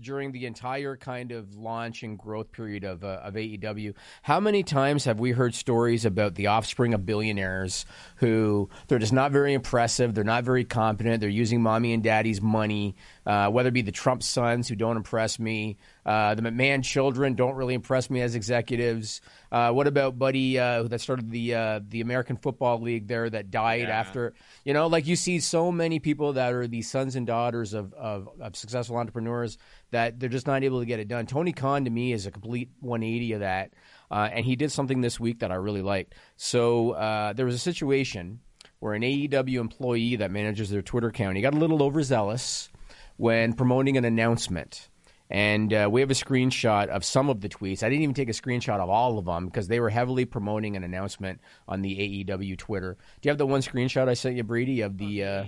[SPEAKER 4] during the entire kind of launch and growth period of uh, of AEW. How many times have we heard stories about the offspring of billionaires who they're just not very impressive, they're not very competent, they're using mommy and daddy's money, uh, whether it be the Trump sons who don't impress me, uh, the McMahon children don't really impress me as executives. Uh, what about Buddy uh, that started the uh, the American Football League there that died after? You know, like you see so many people that are the sons and daughters of, of, of successful entrepreneurs that they're just not able to get it done. Tony Khan to me is a complete 180 of that, uh, and he did something this week that I really liked. So uh, there was a situation where an AEW employee that manages their Twitter account he got a little overzealous when promoting an announcement. And uh, we have a screenshot of some of the tweets. I didn't even take a screenshot of all of them because they were heavily promoting an announcement on the AEW Twitter. Do you have the one screenshot I sent you, Brady, of the uh,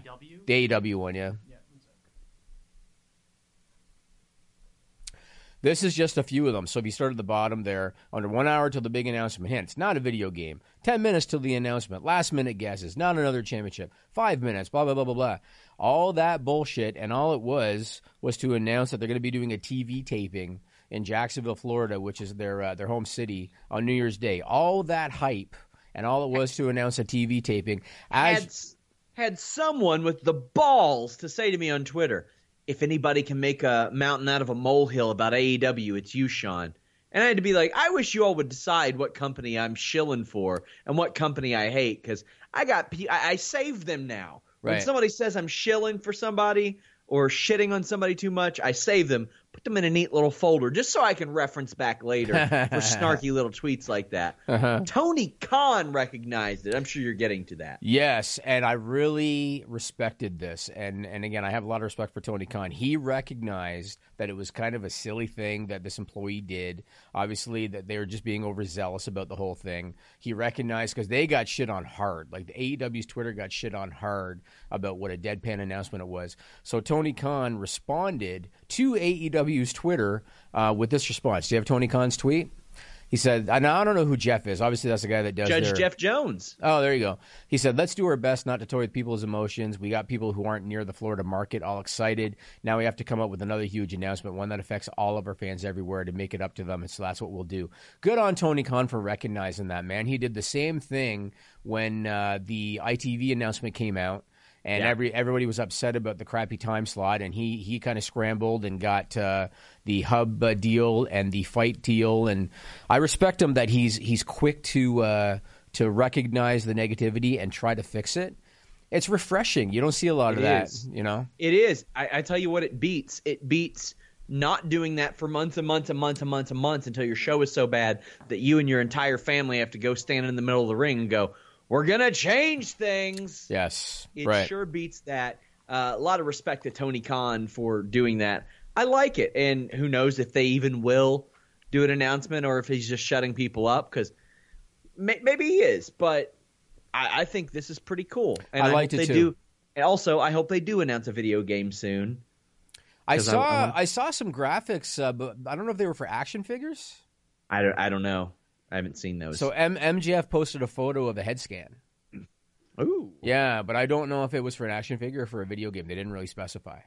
[SPEAKER 4] the AEW one? Yeah. This is just a few of them. So if you start at the bottom there, under one hour till the big announcement hits, not a video game. Ten minutes till the announcement, last minute guesses, not another championship. Five minutes, blah blah blah blah blah. All that bullshit, and all it was was to announce that they're going to be doing a TV taping in Jacksonville, Florida, which is their uh, their home city, on New Year's Day. All that hype, and all it was to announce a TV taping. As
[SPEAKER 3] Had had someone with the balls to say to me on Twitter, if anybody can make a mountain out of a molehill about AEW, it's you, Sean. And I had to be like, I wish you all would decide what company I'm shilling for and what company I hate because I got pe- I, I save them now. When somebody says I'm shilling for somebody or shitting on somebody too much, I save them, put them in a neat little folder just so I can reference back later for snarky little tweets like that.
[SPEAKER 4] Uh-huh.
[SPEAKER 3] Tony Khan recognized it. I'm sure you're getting to that.
[SPEAKER 4] Yes, and I really respected this. And and again, I have a lot of respect for Tony Khan. He recognized that it was kind of a silly thing that this employee did. Obviously, that they were just being overzealous about the whole thing. He recognized because they got shit on hard. Like the AEW's Twitter got shit on hard about what a deadpan announcement it was. So Tony Khan responded to AEW's Twitter uh, with this response. Do you have Tony Khan's tweet? He said, I don't know who Jeff is. Obviously, that's the guy that does
[SPEAKER 3] Judge
[SPEAKER 4] their-
[SPEAKER 3] Jeff Jones.
[SPEAKER 4] Oh, there you go. He said, "Let's do our best not to toy with people's emotions. We got people who aren't near the Florida market, all excited. Now we have to come up with another huge announcement, one that affects all of our fans everywhere, to make it up to them. And so that's what we'll do. Good on Tony Khan for recognizing that. Man, he did the same thing when uh, the ITV announcement came out." And
[SPEAKER 3] Yeah.
[SPEAKER 4] every everybody was upset about the crappy time slot, and he he kind of scrambled and got uh, the hub uh, deal and the fight deal, and I respect him that he's he's quick to uh, to recognize the negativity and try to fix it. It's refreshing. You don't see a lot of
[SPEAKER 3] It
[SPEAKER 4] that,
[SPEAKER 3] is.
[SPEAKER 4] you know.
[SPEAKER 3] It is. I, I tell you what, it beats. It beats not doing that for months and months and months and months and months until your show is so bad that you and your entire family have to go stand in the middle of the ring and go, we're gonna change things.
[SPEAKER 4] Yes,
[SPEAKER 3] It
[SPEAKER 4] right.
[SPEAKER 3] sure beats that. Uh, a lot of respect to Tony Khan for doing that. I like it, and who knows if they even will do an announcement or if he's just shutting people up because may- maybe he is. But I, I think this is pretty cool, and
[SPEAKER 4] I
[SPEAKER 3] I,
[SPEAKER 4] liked it
[SPEAKER 3] they
[SPEAKER 4] too.
[SPEAKER 3] do. And also, I hope they do announce a video game soon.
[SPEAKER 4] I- saw
[SPEAKER 3] I
[SPEAKER 4] I, saw some graphics, uh, but I don't know if they were for action figures.
[SPEAKER 3] I don't, I don't know. I haven't seen those.
[SPEAKER 4] So M- MGF posted a photo of a head scan.
[SPEAKER 3] Ooh.
[SPEAKER 4] Yeah, but I don't know if it was for an action figure or for a video game. They didn't really specify.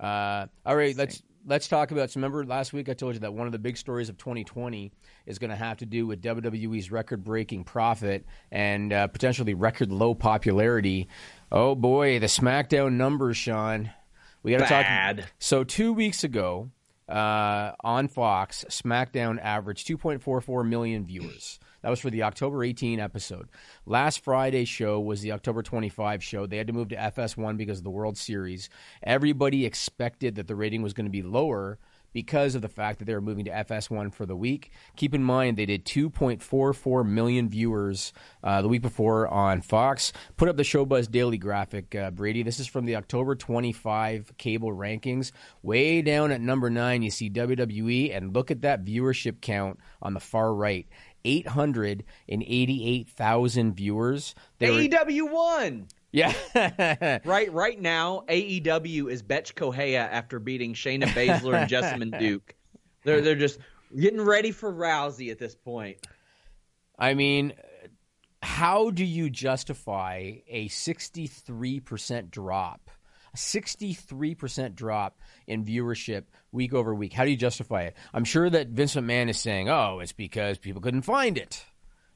[SPEAKER 4] Uh, all right, let's let's talk about. So remember last week I told you that one of the big stories of 2020 is going to have to do with WWE's record-breaking profit and uh, potentially record low popularity. Oh boy, the SmackDown numbers, Sean. We got to talk. So two weeks ago uh, on Fox, SmackDown averaged 2.44 million viewers. That was for the October 18 episode. Last Friday's show was the October 25 show. They had to move to FS1 because of the World Series. Everybody expected that the rating was going to be lower because of the fact that they were moving to FS1 for the week. Keep in mind, they did 2.44 million viewers uh, the week before on Fox. Put up the Showbuzz Daily graphic, uh, Brady. This is from the October 25 cable rankings. Way down at number nine, you see WWE, and look at that viewership count on the far right. 888,000 viewers. They
[SPEAKER 3] AEW won.
[SPEAKER 4] Yeah.
[SPEAKER 3] Right, right now, AEW is Bethe Correia after beating Shayna Baszler and Jessamyn Duke. They're they're just getting ready for Rousey at this point.
[SPEAKER 4] I mean, how do you justify a 63% drop? A 63% drop in viewership week over week. How do you justify it? I'm sure that Vince McMahon is saying, oh, it's because people couldn't find it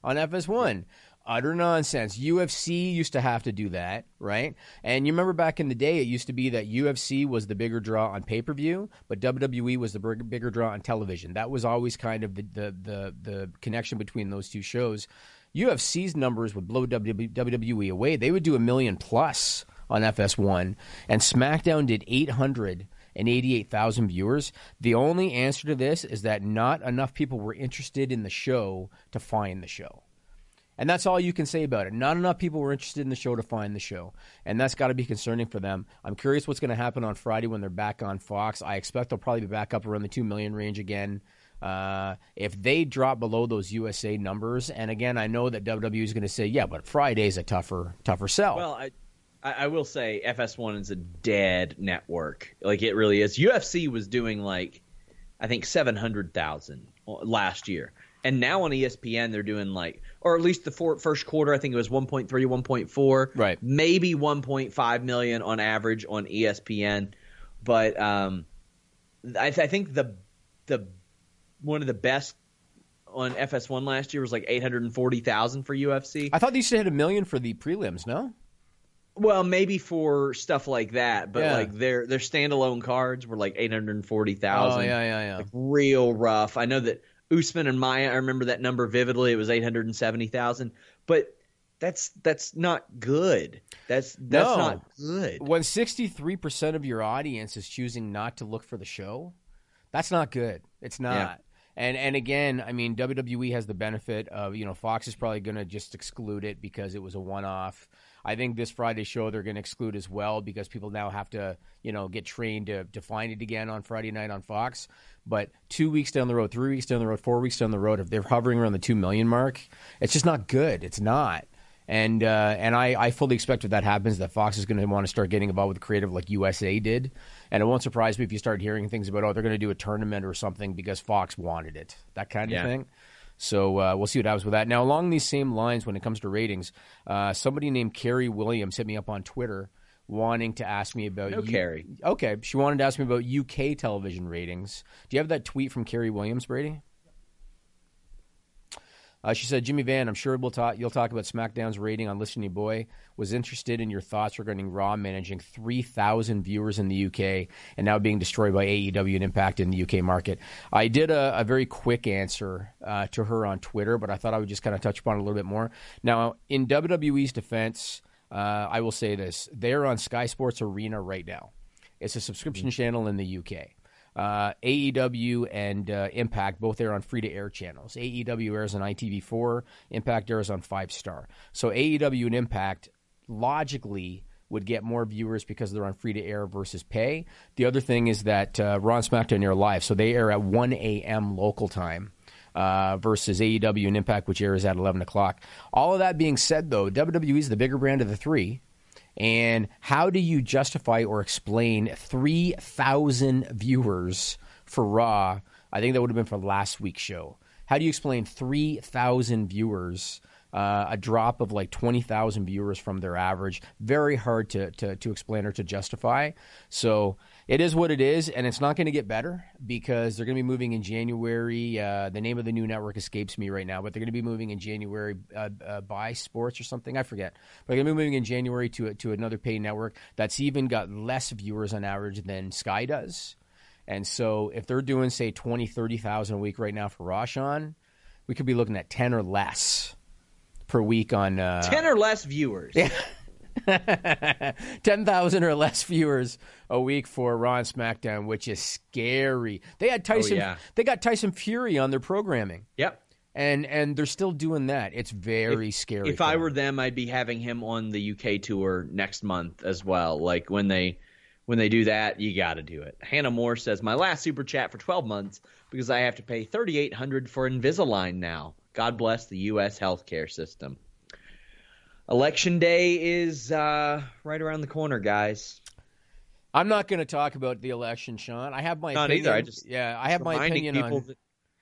[SPEAKER 4] on FS1. Utter nonsense. UFC used to have to do that, right? And you remember back in the day, it used to be that UFC was the bigger draw on pay per view, but WWE was the big- bigger draw on television. That was always kind of the, the, the, the connection between those two shows. UFC's numbers would blow WWE away. They would do a million plus on FS1, and SmackDown did 888,000 viewers. The only answer to this is that not enough people were interested in the show to find the show. And that's all you can say about it. Not enough people were interested in the show to find the show. And that's got to be concerning for them. I'm curious what's going to happen on Friday when they're back on Fox. I expect they'll probably be back up around the 2 million range again. Uh, if they drop below those USA numbers, and again, I know that WWE is going to say, yeah, but Friday's a tougher, tougher sell.
[SPEAKER 3] Well, I, I will say FS1 is a dead network. Like it really is. UFC was doing like I think seven hundred thousand last year, and now on ESPN they're doing like, or at least the four, first quarter I think it was 1.3, 1.4,
[SPEAKER 4] Right.
[SPEAKER 3] Maybe 1.5 million on average on ESPN, but um, I, I think the the one of the best on FS1 last year was like eight hundred and forty thousand for UFC.
[SPEAKER 4] I thought they used to hit a million for the prelims, no?
[SPEAKER 3] Well, maybe for stuff like that, but
[SPEAKER 4] Yeah.
[SPEAKER 3] like their their standalone cards were like eight hundred and forty thousand.
[SPEAKER 4] Oh, yeah, yeah, yeah.
[SPEAKER 3] Like real rough. I know that Usman and Maia. I remember that number vividly. It was eight hundred and seventy thousand, but that's that's not good. That's that's
[SPEAKER 4] No.
[SPEAKER 3] not good.
[SPEAKER 4] When 63% of your audience is choosing not to look for the show, that's not good. It's not.
[SPEAKER 3] Yeah.
[SPEAKER 4] And and again, I mean WWE has the benefit of, you know, Fox is probably going to just exclude it because it was a one-off. I think this Friday show they're going to exclude as well because people now have to, you know, get trained to to find it again on Friday night on Fox. But 2 weeks down the road, 3 weeks down the road, 4 weeks down the road if they're hovering around the 2 million mark, it's just not good. It's not. And uh, and I, I fully expect if that happens that Fox is going to want to start getting involved with creative like USA did. And it won't surprise me if you start hearing things about oh they're going to do a tournament or something because Fox wanted it, that kind of
[SPEAKER 3] Yeah.
[SPEAKER 4] thing. So uh, we'll see what happens with that. Now along these same lines, when it comes to ratings, uh, somebody named Carrie Williams hit me up on Twitter wanting to ask me about
[SPEAKER 3] No,
[SPEAKER 4] U-
[SPEAKER 3] Carrie.
[SPEAKER 4] Okay, she wanted to ask me about UK television ratings. Do you have that tweet from Carrie Williams, Brady? Uh, she said, Jimmy Van, I'm sure we'll talk, you'll talk about SmackDown's rating on Listen to Boy. Was interested in your thoughts regarding Raw managing 3,000 viewers in the UK and now being destroyed by AEW and Impact in the UK market. I did a, a very quick answer uh, to her on Twitter, but I thought I would just kind of touch upon it a little bit more. Now, in WWE's defense, uh, I will say this they're on Sky Sports Arena right now. It's a subscription channel in the UK. Uh, AEW and uh, Impact both air on free to air channels. AEW airs on ITV4, Impact airs on Five Star. So AEW and Impact logically would get more viewers because they're on free to air versus pay. The other thing is that uh, Raw SmackDown air live, so they air at 1 a.m. local time. Uh, versus AEW and Impact, which airs at 11 o'clock. All of that being said, though, WWE is the bigger brand of the three. And how do you justify or explain 3,000 viewers for Raw? I think that would have been for last week's show. How do you explain 3,000 viewers? Uh, a drop of like 20,000 viewers from their average. Very hard to, to, to explain or to justify. So it is what it is, and it's not going to get better because they're going to be moving in January. Uh, the name of the new network escapes me right now, but they're going to be moving in January uh, uh, by Sports or something. I forget. But they're going to be moving in January to, to another paid network that's even got less viewers on average than Sky does. And so if they're doing, say, 20, 30,000 a week right now for Roshan, we could be looking at 10 or less per week on uh,
[SPEAKER 3] 10 or less viewers.
[SPEAKER 4] 10,000 or less viewers a week for Raw and SmackDown, which is scary. They had oh, Tyson
[SPEAKER 3] yeah.
[SPEAKER 4] they got Tyson Fury on their programming.
[SPEAKER 3] Yep.
[SPEAKER 4] And and they're still doing that. It's very
[SPEAKER 3] if,
[SPEAKER 4] scary.
[SPEAKER 3] If I were them, I'd be having him on the UK tour next month as well. Like when they when they do that, you got to do it. Hannah Moore says, "My last super chat for 12 months because I have to pay 3800 for Invisalign now. God bless the US healthcare system." Election day is uh, right around the corner, guys.
[SPEAKER 4] I'm not going to talk about the election, Sean. I have my
[SPEAKER 3] not
[SPEAKER 4] opinion.
[SPEAKER 3] either. I just
[SPEAKER 4] yeah, I have my opinion on
[SPEAKER 3] that,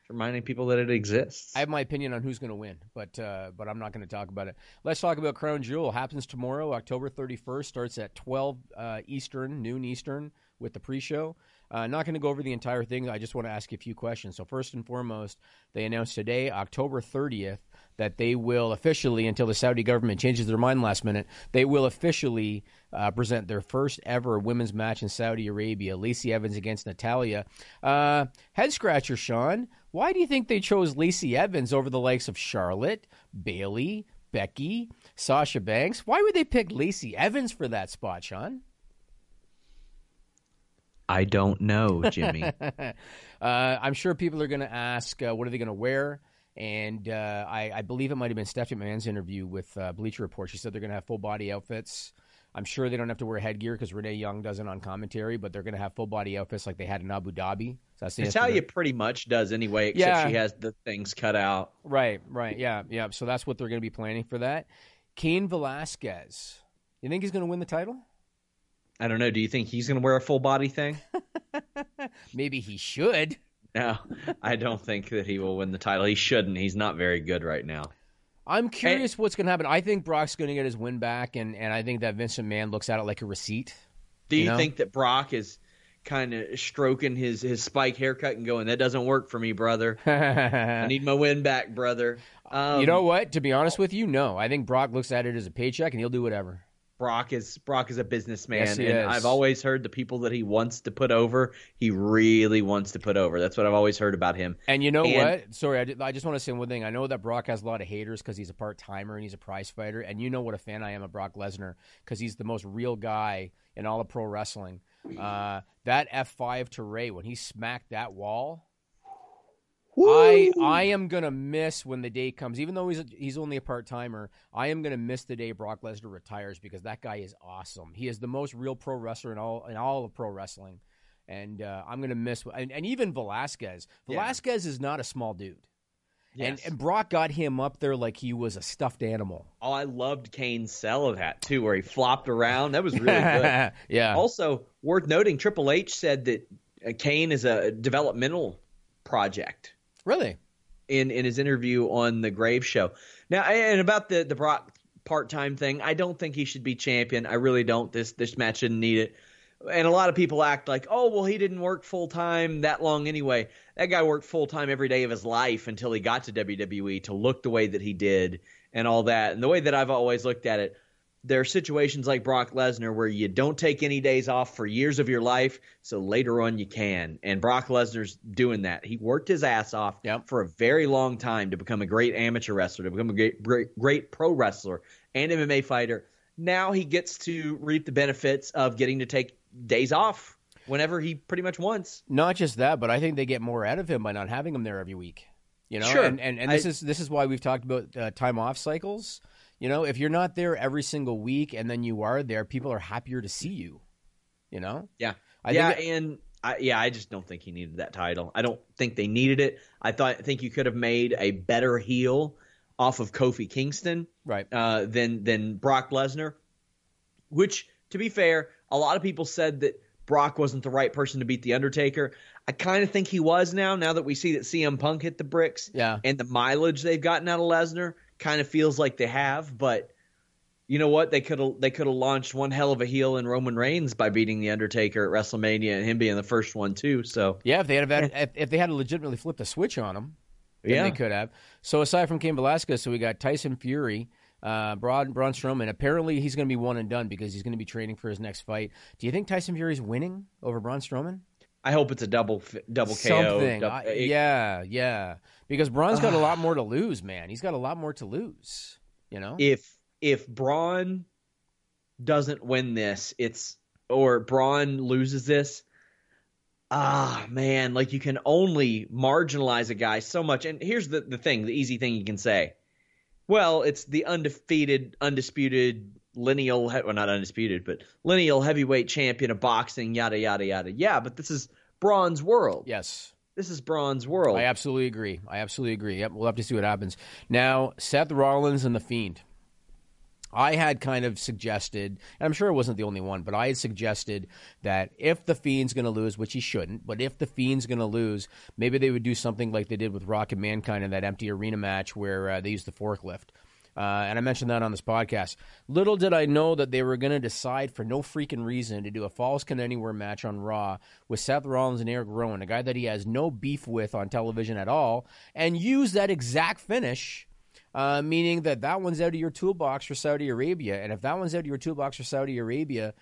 [SPEAKER 3] reminding people that it exists.
[SPEAKER 4] I have my opinion on who's going to win, but uh, but I'm not going to talk about it. Let's talk about Crown Jewel. Happens tomorrow, October 31st. Starts at 12 uh, Eastern, noon Eastern, with the pre-show. Uh, not going to go over the entire thing. I just want to ask you a few questions. So first and foremost, they announced today, October 30th, that they will officially, until the Saudi government changes their mind last minute, they will officially uh, present their first ever women's match in Saudi Arabia. Lacey Evans against Natalya. Uh, head scratcher, Sean. Why do you think they chose Lacey Evans over the likes of Charlotte, Bayley, Becky, Sasha Banks? Why would they pick Lacey Evans for that spot, Sean?
[SPEAKER 3] I don't know, Jimmy.
[SPEAKER 4] uh, I'm sure people are going to ask, uh, what are they going to wear? And uh, I, I, believe it might have been Stephanie McMahon's interview with uh, Bleacher Report. She said they're going to have full body outfits. I'm sure they don't have to wear headgear because Renee Young doesn't on commentary, but they're going to have full body outfits like they had in Abu Dhabi.
[SPEAKER 3] So that's Natalya pretty much does anyway, except yeah. she has the things cut out.
[SPEAKER 4] Right, right, yeah, yeah. So that's what they're going to be planning for that. Cain Velasquez, you think he's going to win the title?
[SPEAKER 3] I don't know. Do you think he's going to wear a full body thing?
[SPEAKER 4] Maybe he should.
[SPEAKER 3] No, I don't think that he will win the title. He shouldn't. He's not very good right now.
[SPEAKER 4] I'm curious what's going to happen. I think Brock's going to get his win back, and, and I think that Vincent Mann looks at it like a receipt.
[SPEAKER 3] Do you,
[SPEAKER 4] you know?
[SPEAKER 3] think that Brock is kind of stroking his, his spike haircut and going, that doesn't work for me, brother. I need my win back, brother. Um,
[SPEAKER 4] you know what? To be honest with you, no. I think Brock looks at it as a paycheck, and he'll do whatever.
[SPEAKER 3] Brock is Brock is a businessman,
[SPEAKER 4] yes,
[SPEAKER 3] and
[SPEAKER 4] is.
[SPEAKER 3] I've always heard the people that he wants to put over, he really wants to put over. That's what I've always heard about him.
[SPEAKER 4] And you know and, what? Sorry, I, did, I just want to say one thing. I know that Brock has a lot of haters because he's a part timer and he's a prize fighter, and you know what a fan I am of Brock Lesnar because he's the most real guy in all of pro wrestling. Uh, that F five to Ray when he smacked that wall. I I am gonna miss when the day comes. Even though he's a, he's only a part timer, I am gonna miss the day Brock Lesnar retires because that guy is awesome. He is the most real pro wrestler in all in all of pro wrestling, and uh, I'm gonna miss and, and even Velasquez. Velasquez yeah. is not a small dude.
[SPEAKER 3] Yes.
[SPEAKER 4] And, and Brock got him up there like he was a stuffed animal.
[SPEAKER 3] Oh, I loved Cain's sell of that too, where he flopped around. That was really good.
[SPEAKER 4] yeah.
[SPEAKER 3] Also worth noting, Triple H said that Kane is a developmental project.
[SPEAKER 4] Really?
[SPEAKER 3] In in his interview on the Grave Show. Now, and about the the Brock part time thing, I don't think he should be champion. I really don't. This this match didn't need it. And a lot of people act like, oh, well, he didn't work full time that long anyway. That guy worked full time every day of his life until he got to WWE to look the way that he did and all that. And the way that I've always looked at it, there are situations like Brock Lesnar where you don't take any days off for years of your life, so later on you can. And Brock Lesnar's doing that. He worked his ass off
[SPEAKER 4] yep.
[SPEAKER 3] for a very long time to become a great amateur wrestler, to become a great, great, great pro wrestler and MMA fighter. Now he gets to reap the benefits of getting to take days off whenever he pretty much wants.
[SPEAKER 4] Not just that, but I think they get more out of him by not having him there every week. You know,
[SPEAKER 3] Sure.
[SPEAKER 4] and and, and this
[SPEAKER 3] I-
[SPEAKER 4] is this is why we've talked about uh, time off cycles. You know, if you're not there every single week and then you are there, people are happier to see you. You know,
[SPEAKER 3] Yeah,
[SPEAKER 4] I
[SPEAKER 3] yeah,
[SPEAKER 4] think
[SPEAKER 3] and I, yeah, I just don't think he needed that title. I don't think they needed it. I thought I think you could have made a better heel off of Kofi Kingston,
[SPEAKER 4] right?
[SPEAKER 3] Uh, than than Brock Lesnar. Which, to be fair, a lot of people said that Brock wasn't the right person to beat the Undertaker. I kind of think he was now. Now that we see that CM Punk hit the bricks,
[SPEAKER 4] Yeah.
[SPEAKER 3] and the mileage they've gotten out of Lesnar kind of feels like they have, but you know what? They could have they could have launched one hell of a heel in Roman Reigns by beating the Undertaker at WrestleMania and him being the first one too. So
[SPEAKER 4] Yeah, if they had had, if, if they had legitimately flipped a switch on him, then
[SPEAKER 3] Yeah.
[SPEAKER 4] they could have. So aside from Cain Velasquez, so we got Tyson Fury, uh, Braun, Braun Strowman. Apparently, he's going to be one and done because he's going to be training for his next fight. Do you think Tyson Fury's winning over Braun Strowman?
[SPEAKER 3] I hope it's a double double KO.
[SPEAKER 4] Something,
[SPEAKER 3] Dou-
[SPEAKER 4] I- yeah, yeah. Because Braun's got a lot more to lose, man. He's got a lot more to lose. You know,
[SPEAKER 3] If if Braun doesn't win this, it's or Braun loses this. Ah man, like you can only marginalize a guy so much. And here's the the thing, the easy thing you can say. Well, it's the undefeated, undisputed lineal, well not undisputed, but lineal heavyweight champion of boxing, yada yada yada. Yeah, but this is Braun's world.
[SPEAKER 4] Yes.
[SPEAKER 3] This is Braun's world.
[SPEAKER 4] I absolutely agree. I absolutely agree. Yep, we'll have to see what happens. Now, Seth Rollins and the Fiend. I had kind of suggested, and I'm sure it wasn't the only one, but I had suggested that if the Fiend's going to lose, which he shouldn't, but if the Fiend's going to lose, maybe they would do something like they did with Rock and Mankind in that empty arena match where uh, they used the forklift. Uh, and I mentioned that on this podcast. Little did I know that they were going to decide for no freaking reason to do a Falls Count Anywhere match on Raw with Seth Rollins and Eric Rowan, a guy that he has no beef with on television at all, and use that exact finish uh, meaning that that one's out of your toolbox for Saudi Arabia. And if that one's out of your toolbox for Saudi Arabia,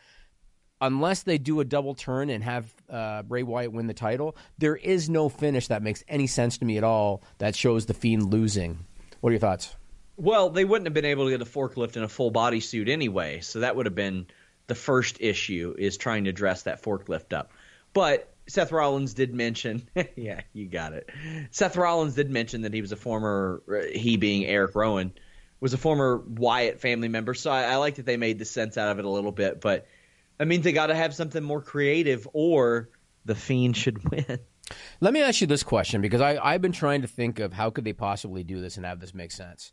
[SPEAKER 4] unless they do a double turn and have uh, Bray Wyatt win the title, there is no finish that makes any sense to me at all that shows the Fiend losing. What are your thoughts?
[SPEAKER 3] Well, they wouldn't have been able to get a forklift in a full body suit anyway, so that would have been the first issue is trying to dress that forklift up. But Seth Rollins did mention, yeah, you got it. Seth Rollins did mention that he was a former, uh, he being Eric Rowan, was a former Wyatt family member. So I, I like that they made the sense out of it a little bit. But I mean, they got to have something more creative, or the Fiend should win.
[SPEAKER 4] Let me ask you this question because I, I've been trying to think of how could they possibly do this and have this make sense.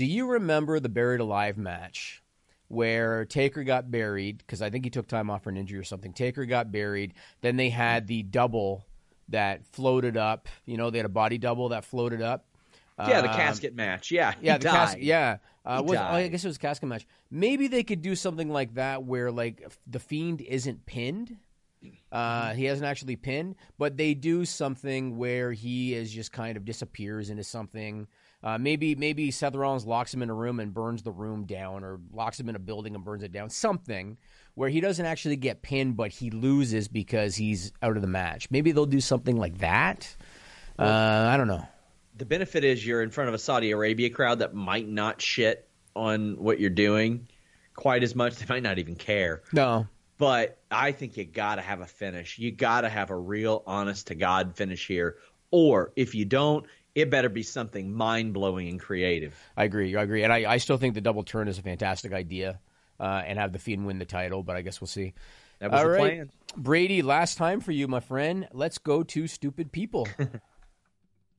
[SPEAKER 4] Do you remember the Buried Alive match where Taker got buried because I think he took time off for an injury or something? Taker got buried. Then they had the double that floated up. You know, they had a body double that floated up.
[SPEAKER 3] Yeah, the
[SPEAKER 4] Um,
[SPEAKER 3] casket match. Yeah, he
[SPEAKER 4] yeah, the cas-
[SPEAKER 3] died.
[SPEAKER 4] yeah. Uh, was, oh, I guess it was a casket match. Maybe they could do something like that where like f- the fiend isn't pinned. Uh, he hasn't actually pinned, but they do something where he is just kind of disappears into something. Uh, maybe maybe Seth Rollins locks him in a room and burns the room down, or locks him in a building and burns it down. Something where he doesn't actually get pinned, but he loses because he's out of the match. Maybe they'll do something like that. Uh, I don't know.
[SPEAKER 3] the benefit is you're in front of a Saudi Arabia crowd that might not shit on what you're doing quite as much. They might not even care.
[SPEAKER 4] No.
[SPEAKER 3] But I think you got to have a finish. You got to have a real honest to God finish here. Or if you don't, it better be something mind blowing and creative.
[SPEAKER 4] I agree. I agree, and I, I still think the double turn is a fantastic idea, uh, and have the Fiend win the title. But I guess we'll see.
[SPEAKER 3] That was
[SPEAKER 4] All
[SPEAKER 3] the
[SPEAKER 4] right.
[SPEAKER 3] plan.
[SPEAKER 4] Brady. Last time for you, my friend. Let's go to stupid people.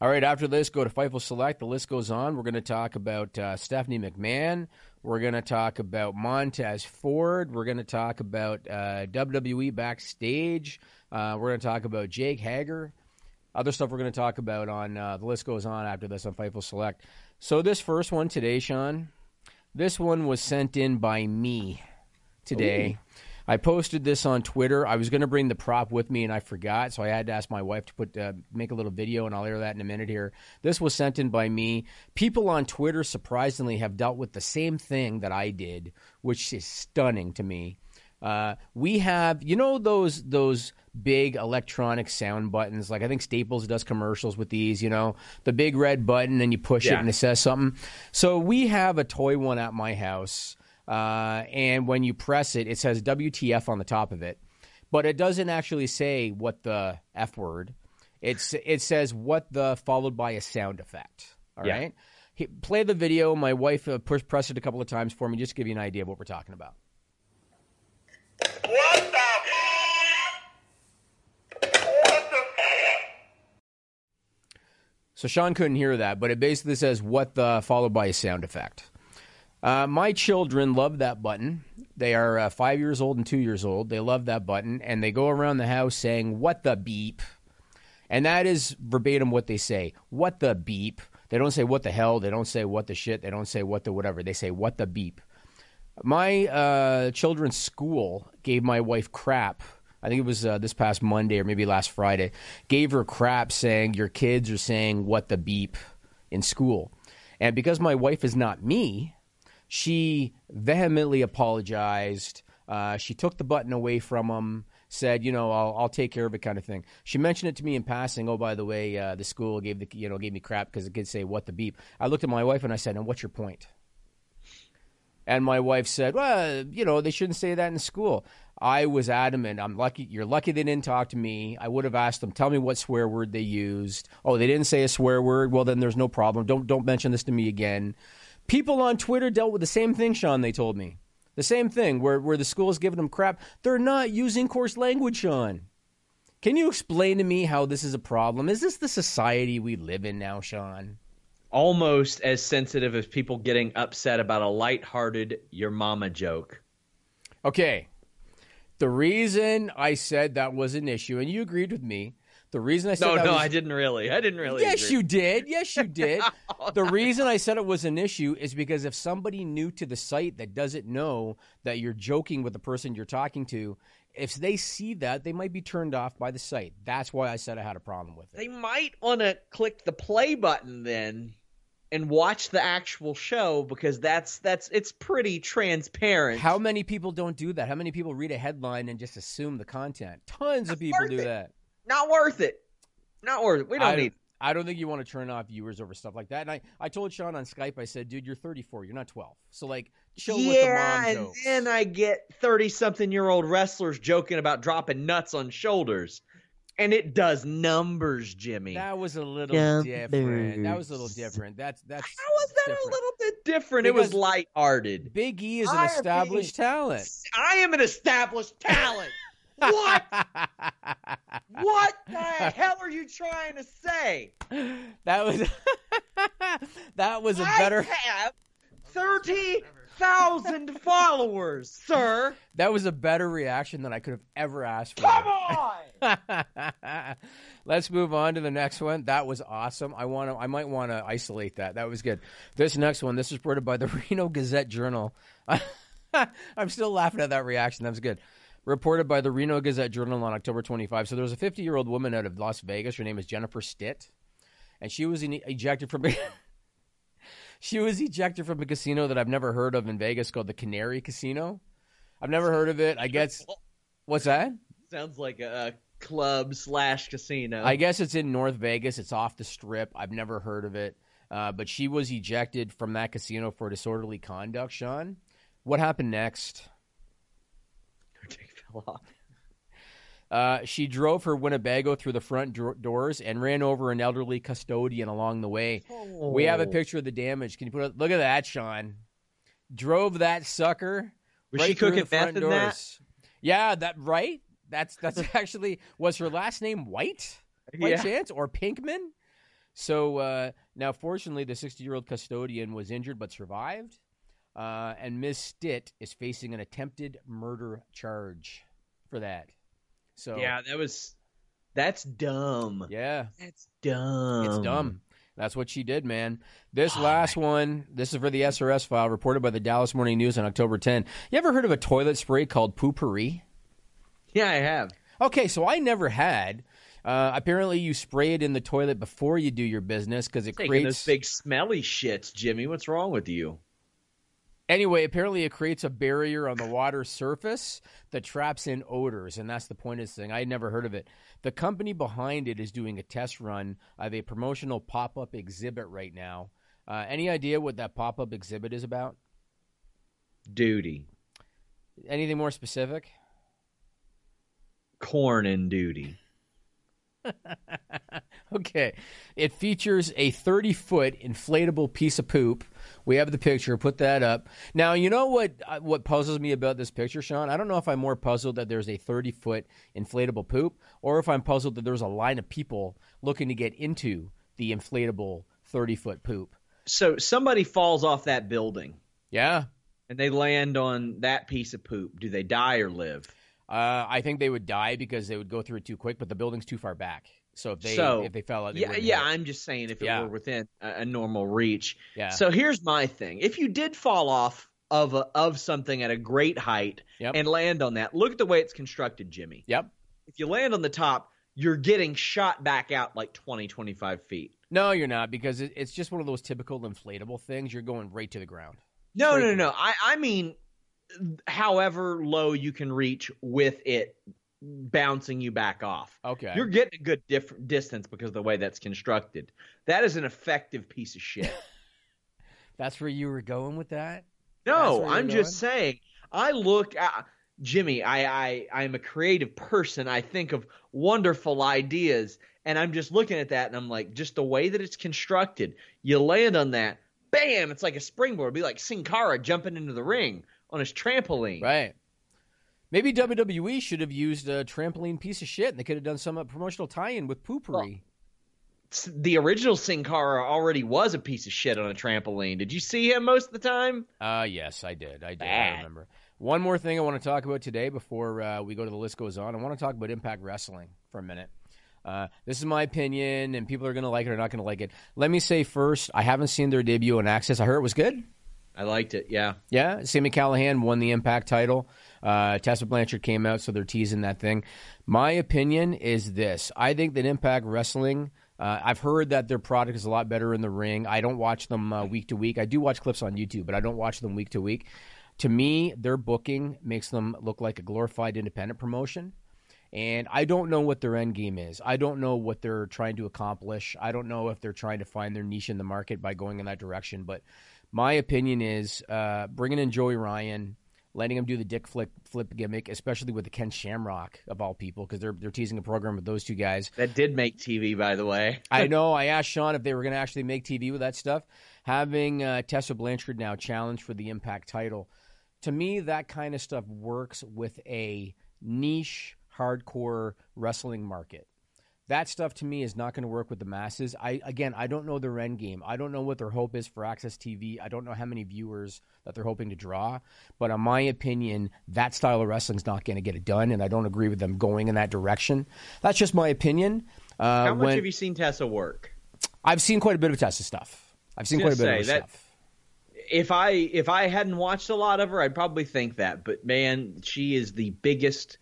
[SPEAKER 4] All right. After this, go to Fightful Select. The list goes on. We're going to talk about uh, Stephanie McMahon. We're going to talk about Montez Ford. We're going to talk about uh, WWE backstage. Uh, we're going to talk about Jake Hager. Other stuff we're going to talk about on uh, the list goes on after this on Fightful Select. So this first one today, Sean, this one was sent in by me today. I posted this on Twitter. I was going to bring the prop with me, and I forgot, so I had to ask my wife to put uh, make a little video, and I'll air that in a minute here. This was sent in by me. People on Twitter surprisingly have dealt with the same thing that I did, which is stunning to me. Uh, we have, you know, those those big electronic sound buttons. Like I think Staples does commercials with these. You know, the big red button, and you push it, and it says something. So we have a toy one at my house, uh, and when you press it, it says WTF on the top of it, but it doesn't actually say what the f word. It's it says what the followed by a sound effect. All right.
[SPEAKER 3] Yeah.
[SPEAKER 4] He, play the video. My wife uh, push, pressed it a couple of times for me, just to give you an idea of what we're talking about. What the So Sean couldn't hear that, but it basically says what the followed by a sound effect. Uh, my children love that button. They are uh, five years old and two years old. They love that button, and they go around the house saying "What the beep," and that is verbatim what they say. What the beep? They don't say what the hell. They don't say what the shit. They don't say what the whatever. They say what the beep. My uh, children's school gave my wife crap. I think it was uh, this past Monday or maybe last Friday. Gave her crap saying your kids are saying what the beep in school. And because my wife is not me, she vehemently apologized. Uh, she took the button away from him, said, you know, I'll, I'll take care of it, kind of thing. She mentioned it to me in passing. Oh, by the way, uh, the school gave the you know gave me crap because it could say what the beep. I looked at my wife and I said, and what's your point? And my wife said, "Well, you know, they shouldn't say that in school." I was adamant. I'm lucky. You're lucky they didn't talk to me. I would have asked them, "Tell me what swear word they used." Oh, they didn't say a swear word. Well, then there's no problem. Don't don't mention this to me again. People on Twitter dealt with the same thing, Sean. They told me the same thing. Where where the school's giving them crap. They're not using coarse language, Sean. Can you explain to me how this is a problem? Is this the society we live in now, Sean?
[SPEAKER 3] Almost as sensitive as people getting upset about a lighthearted "your mama" joke.
[SPEAKER 4] Okay. The reason I said that was an issue, and you agreed with me. The reason I said
[SPEAKER 3] No,
[SPEAKER 4] that
[SPEAKER 3] no,
[SPEAKER 4] was,
[SPEAKER 3] I didn't really. I didn't really.
[SPEAKER 4] Yes,
[SPEAKER 3] agree.
[SPEAKER 4] you did. Yes, you did. the reason I said it was an issue is because if somebody new to the site that doesn't know that you're joking with the person you're talking to, if they see that, they might be turned off by the site. That's why I said I had a problem with it.
[SPEAKER 3] They might want to click the play button then and watch the actual show because that's that's it's pretty transparent.
[SPEAKER 4] How many people don't do that? How many people read a headline and just assume the content? Tons of people do that.
[SPEAKER 3] Not worth it. Not worth it. We don't
[SPEAKER 4] I,
[SPEAKER 3] need.
[SPEAKER 4] I don't think you want to turn off viewers over stuff like that. And I, I told Sean on Skype, I said, dude, you're 34. You're not 12. So, like, chill with the
[SPEAKER 3] yeah,
[SPEAKER 4] mom
[SPEAKER 3] and
[SPEAKER 4] jokes.
[SPEAKER 3] then I get thirty-something-year-old wrestlers joking about dropping nuts on shoulders, and it does numbers, Jimmy.
[SPEAKER 4] that was a little
[SPEAKER 3] Numbers.
[SPEAKER 4] different. That was a little different. That's that's
[SPEAKER 3] How was that
[SPEAKER 4] different.
[SPEAKER 3] a little bit different? it was
[SPEAKER 4] Because
[SPEAKER 3] lighthearted.
[SPEAKER 4] Big E is an
[SPEAKER 3] I
[SPEAKER 4] established talent.
[SPEAKER 3] I am an established talent. What? What the hell are you trying to say?
[SPEAKER 4] that was that was a
[SPEAKER 3] I
[SPEAKER 4] better
[SPEAKER 3] have thirty thousand followers, sir.
[SPEAKER 4] that was a better reaction than I could have ever asked for.
[SPEAKER 3] Come on.
[SPEAKER 4] Let's move on to the next one. That was awesome. I want to. I might want to isolate that. That was good. This next one. This is reported by the Reno Gazette Journal. I'm still laughing at that reaction. That was good. Reported by the Reno Gazette Journal on October 25. So there was a 50 year old woman out of Las Vegas. Her name is Jennifer Stitt, and she was ejected from. she was ejected from a casino that I've never heard of in Vegas called the Cannery Casino. I've never heard of it. I guess. What's that?
[SPEAKER 3] Sounds like a club slash casino.
[SPEAKER 4] I guess it's in North Vegas. It's off the strip. I've never heard of it. Uh, but she was ejected from that casino for disorderly conduct, Sean. What happened next?
[SPEAKER 3] Her dick fell off.
[SPEAKER 4] Uh, she drove her Winnebago through the front dro- doors and ran over an elderly custodian along the way. We have a
[SPEAKER 3] Oh.
[SPEAKER 4] picture of the damage. Can you put a, look at that, Sean? Drove that sucker
[SPEAKER 3] Was
[SPEAKER 4] right
[SPEAKER 3] she
[SPEAKER 4] through
[SPEAKER 3] cooking
[SPEAKER 4] the front
[SPEAKER 3] in that?
[SPEAKER 4] doors. Yeah, that right. That's that's actually was her last name White by
[SPEAKER 3] Yeah.
[SPEAKER 4] chance or Pinkman? So uh, now, fortunately, the 60 year old custodian was injured but survived, uh, and Ms. Stitt is facing an attempted murder charge for that. So
[SPEAKER 3] Yeah, that was. That's dumb.
[SPEAKER 4] yeah,
[SPEAKER 3] That's dumb.
[SPEAKER 4] it's dumb. That's what she did, man. This last one, this is for the SRS file reported by the Dallas Morning News on October 10. You ever heard of a toilet spray called Poo-Pourri?
[SPEAKER 3] Yeah, I have.
[SPEAKER 4] Okay, so I never had. Uh, apparently, you spray it in the toilet before you do your business because it
[SPEAKER 3] Taking
[SPEAKER 4] creates.
[SPEAKER 3] those big smelly shits, Jimmy. What's wrong with you?
[SPEAKER 4] Anyway, apparently it creates a barrier on the water surface that traps in odors, and that's the point of this thing. I had never heard of it. The company behind it is doing a test run of a promotional pop up exhibit right now. Uh, any idea what that pop up exhibit is about?
[SPEAKER 3] Duty.
[SPEAKER 4] Anything more specific?
[SPEAKER 3] Corn and duty.
[SPEAKER 4] okay. It features a 30 foot inflatable piece of poop. We have the picture. Put that up. Now, you know what uh, what puzzles me about this picture, Sean? I don't know if I'm more puzzled that there's a 30 foot inflatable poop or if I'm puzzled that there's a line of people looking to get into the inflatable 30 foot poop.
[SPEAKER 3] So somebody falls off that building
[SPEAKER 4] Yeah.
[SPEAKER 3] and they land on that piece of poop. Do they die or live?
[SPEAKER 4] Uh, I think they would die because they would go through it too quick, but the building's too far back. So if they
[SPEAKER 3] so
[SPEAKER 4] if they fell out, they
[SPEAKER 3] yeah, yeah.
[SPEAKER 4] hit.
[SPEAKER 3] I'm just saying if it
[SPEAKER 4] Yeah.
[SPEAKER 3] were within a, a normal reach.
[SPEAKER 4] Yeah.
[SPEAKER 3] So here's my thing: if you did fall off of a, of something at a great height
[SPEAKER 4] Yep.
[SPEAKER 3] and land on that, look at the way it's constructed, Jimmy.
[SPEAKER 4] Yep.
[SPEAKER 3] If you land on the top, you're getting shot back out like 20, 25 feet.
[SPEAKER 4] No, you're not because it, it's just one of those typical inflatable things. You're going right to the ground.
[SPEAKER 3] No,
[SPEAKER 4] Straight
[SPEAKER 3] no,
[SPEAKER 4] to
[SPEAKER 3] no. I, I mean, however low you can reach with it bouncing you back off.
[SPEAKER 4] Okay.
[SPEAKER 3] You're getting a good diff- distance because of the way that's constructed. That is an effective piece of shit.
[SPEAKER 4] That's where you were going with that.
[SPEAKER 3] No, I'm
[SPEAKER 4] you're
[SPEAKER 3] just saying. I look at Jimmy. I, I I'm a creative person. I think of wonderful ideas, and I'm just looking at that, and I'm like, just the way that it's constructed. You land on that, bam! It's like a springboard. It'd be like Sin Cara jumping into the ring on his trampoline.
[SPEAKER 4] Right. Maybe WWE should have used a trampoline piece of shit, and they could have done some promotional tie-in with Poo-Pourri.
[SPEAKER 3] S- The original Sin Cara already was a piece of shit on a trampoline. Did you see him most of the time?
[SPEAKER 4] Uh, yes, I did. I did. I remember. One more thing I want to talk about today before uh, we go to the list goes on. I want to talk about Impact Wrestling for a minute. Uh, this is my opinion, and people are going to like it or not going to like it. Let me say first, I haven't seen their debut on AXS. I heard it was good.
[SPEAKER 3] I liked it. Yeah.
[SPEAKER 4] Yeah, Sami Callihan won the Impact title. Uh, Tessa Blanchard came out, so they're teasing that thing. My opinion is this: I think that Impact Wrestling. Uh, I've heard that their product is a lot better in the ring. I don't watch them uh, week to week. I do watch clips on YouTube, but I don't watch them week to week. To me, their booking makes them look like a glorified independent promotion. And I don't know what their end game is. I don't know what they're trying to accomplish. I don't know if they're trying to find their niche in the market by going in that direction. But my opinion is uh, bringing in Joey Ryan, letting him do the dick flip flip gimmick, especially with the Ken Shamrock of all people, because they're they're teasing a program with those two guys.
[SPEAKER 3] That did make TV, by the way.
[SPEAKER 4] I know. I asked Sean if they were going to actually make TV with that stuff. Having uh, Tessa Blanchard now challenged for the Impact title, to me, that kind of stuff works with a niche, hardcore wrestling market. That stuff to me is not going to work with the masses. I again, I don't know their end game. I don't know what their hope is for AXS TV. I don't know how many viewers that they're hoping to draw. But in my opinion, that style of wrestling is not going to get it done, and I don't agree with them going in that direction. That's just my opinion. Uh,
[SPEAKER 3] How much
[SPEAKER 4] when-
[SPEAKER 3] have you seen Tessa work?
[SPEAKER 4] I've seen quite a bit of Tessa stuff. I've seen quite a bit
[SPEAKER 3] gonna
[SPEAKER 4] of her
[SPEAKER 3] that-
[SPEAKER 4] stuff.
[SPEAKER 3] If I if I hadn't watched a lot of her, I'd probably think that. But man, she is the biggest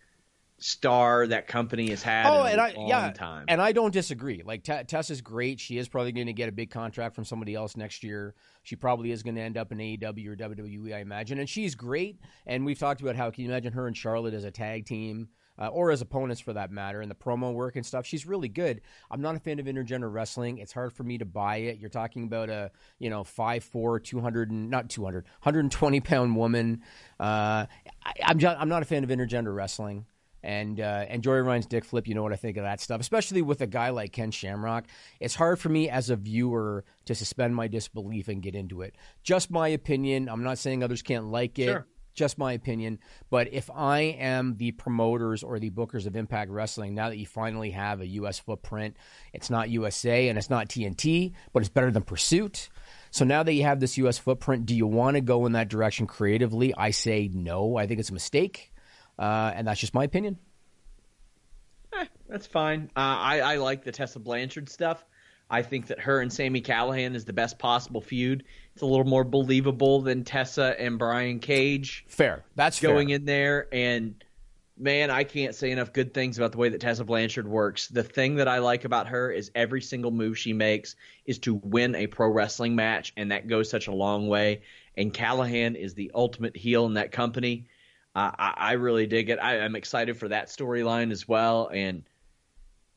[SPEAKER 3] star that company has had
[SPEAKER 4] Oh,
[SPEAKER 3] in
[SPEAKER 4] and
[SPEAKER 3] a
[SPEAKER 4] I
[SPEAKER 3] long
[SPEAKER 4] yeah,
[SPEAKER 3] time.
[SPEAKER 4] and I don't disagree. Like Te- Tessa's great. She is probably going to get a big contract from somebody else next year. She probably is going to end up in AEW or WWE, I imagine. And she's great. And we've talked about how can you imagine her and Charlotte as a tag team. Uh, or as opponents for that matter, and the promo work and stuff. She's really good. I'm not a fan of intergender wrestling. It's hard for me to buy it. You're talking about a you know five four, two hundred and not 200, 120 pound woman. Uh, I, I'm I'm not a fan of intergender wrestling. And uh, and Joey Ryan's dick flip, you know what I think of that stuff, especially with a guy like Ken Shamrock. It's hard for me as a viewer to suspend my disbelief and get into it. Just my opinion. I'm not saying others can't like it.
[SPEAKER 3] Sure.
[SPEAKER 4] Just my opinion. But if I am the promoters or the bookers of Impact Wrestling, now that you finally have a U.S. footprint, it's not USA and it's not TNT, but it's better than Pursuit. So now that you have this U.S. footprint, do you want to go in that direction creatively? I say no. I think it's a mistake. Uh, and that's just my opinion.
[SPEAKER 3] That's fine. Uh, I I like the Tessa Blanchard stuff. I think that her and Sami Callihan is the best possible feud. It's a little more believable than Tessa and Brian Cage.
[SPEAKER 4] Fair. That's
[SPEAKER 3] going
[SPEAKER 4] fair.
[SPEAKER 3] in there and man, I can't say enough good things about the way that Tessa Blanchard works. The thing that I like about her is every single move she makes is to win a pro wrestling match, and that goes such a long way. And Callahan is the ultimate heel in that company. I, I, really dig it. I, I'm excited for that storyline as well. And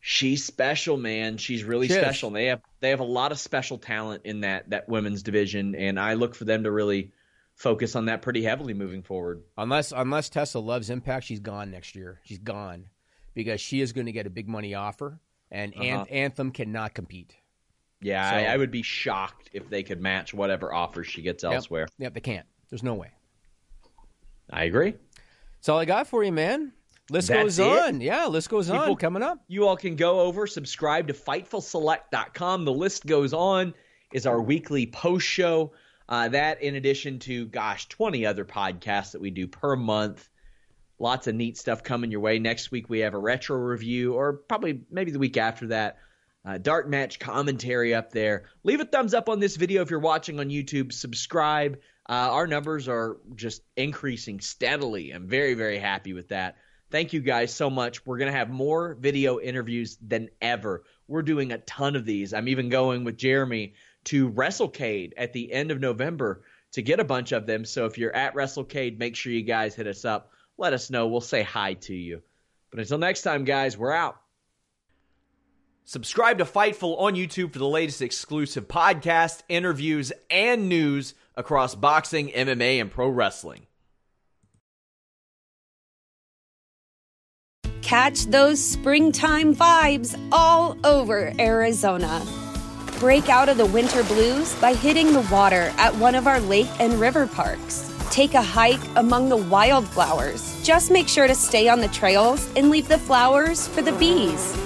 [SPEAKER 3] she's special, man. She's really
[SPEAKER 4] She
[SPEAKER 3] special. They have they have a lot of special talent in that that women's division, and I look for them to really focus on that pretty heavily moving forward.
[SPEAKER 4] Unless unless Tessa loves Impact, she's gone next year. She's gone because she is going to get a big money offer, and
[SPEAKER 3] Uh-huh.
[SPEAKER 4] Anthem cannot compete.
[SPEAKER 3] Yeah,
[SPEAKER 4] So-
[SPEAKER 3] I, I would be shocked if they could match whatever offers she gets
[SPEAKER 4] Yep.
[SPEAKER 3] elsewhere.
[SPEAKER 4] Yep, they can't. There's no way.
[SPEAKER 3] I agree.
[SPEAKER 4] That's all I got for you, man. List
[SPEAKER 3] That's
[SPEAKER 4] goes
[SPEAKER 3] it?
[SPEAKER 4] on. Yeah, list goes on. Coming up.
[SPEAKER 3] You all can go over, subscribe to FightfulSelect.com. The list goes on is our weekly post show. Uh, that, in addition to, gosh, 20 other podcasts that we do per month. Lots of neat stuff coming your way. Next week, we have a retro review, or probably maybe the week after that. Uh, dark match commentary up there. Leave a thumbs up on this video if you're watching on YouTube. Subscribe. Uh, our numbers are just increasing steadily. I'm very, very happy with that. Thank you guys so much. We're going to have more video interviews than ever. We're doing a ton of these. I'm even going with Jeremy to WrestleCade at the end of November to get a bunch of them. So if you're at WrestleCade, make sure you guys hit us up. Let us know. We'll say hi to you. But until next time, guys, we're out. Subscribe to Fightful on YouTube for the latest exclusive podcasts, interviews, and news across boxing, MMA, and pro wrestling.
[SPEAKER 8] Catch those springtime vibes all over Arizona. Break out of the winter blues by hitting the water at one of our lake and river parks. Take a hike among the wildflowers. Just make sure to stay on the trails and leave the flowers for the bees.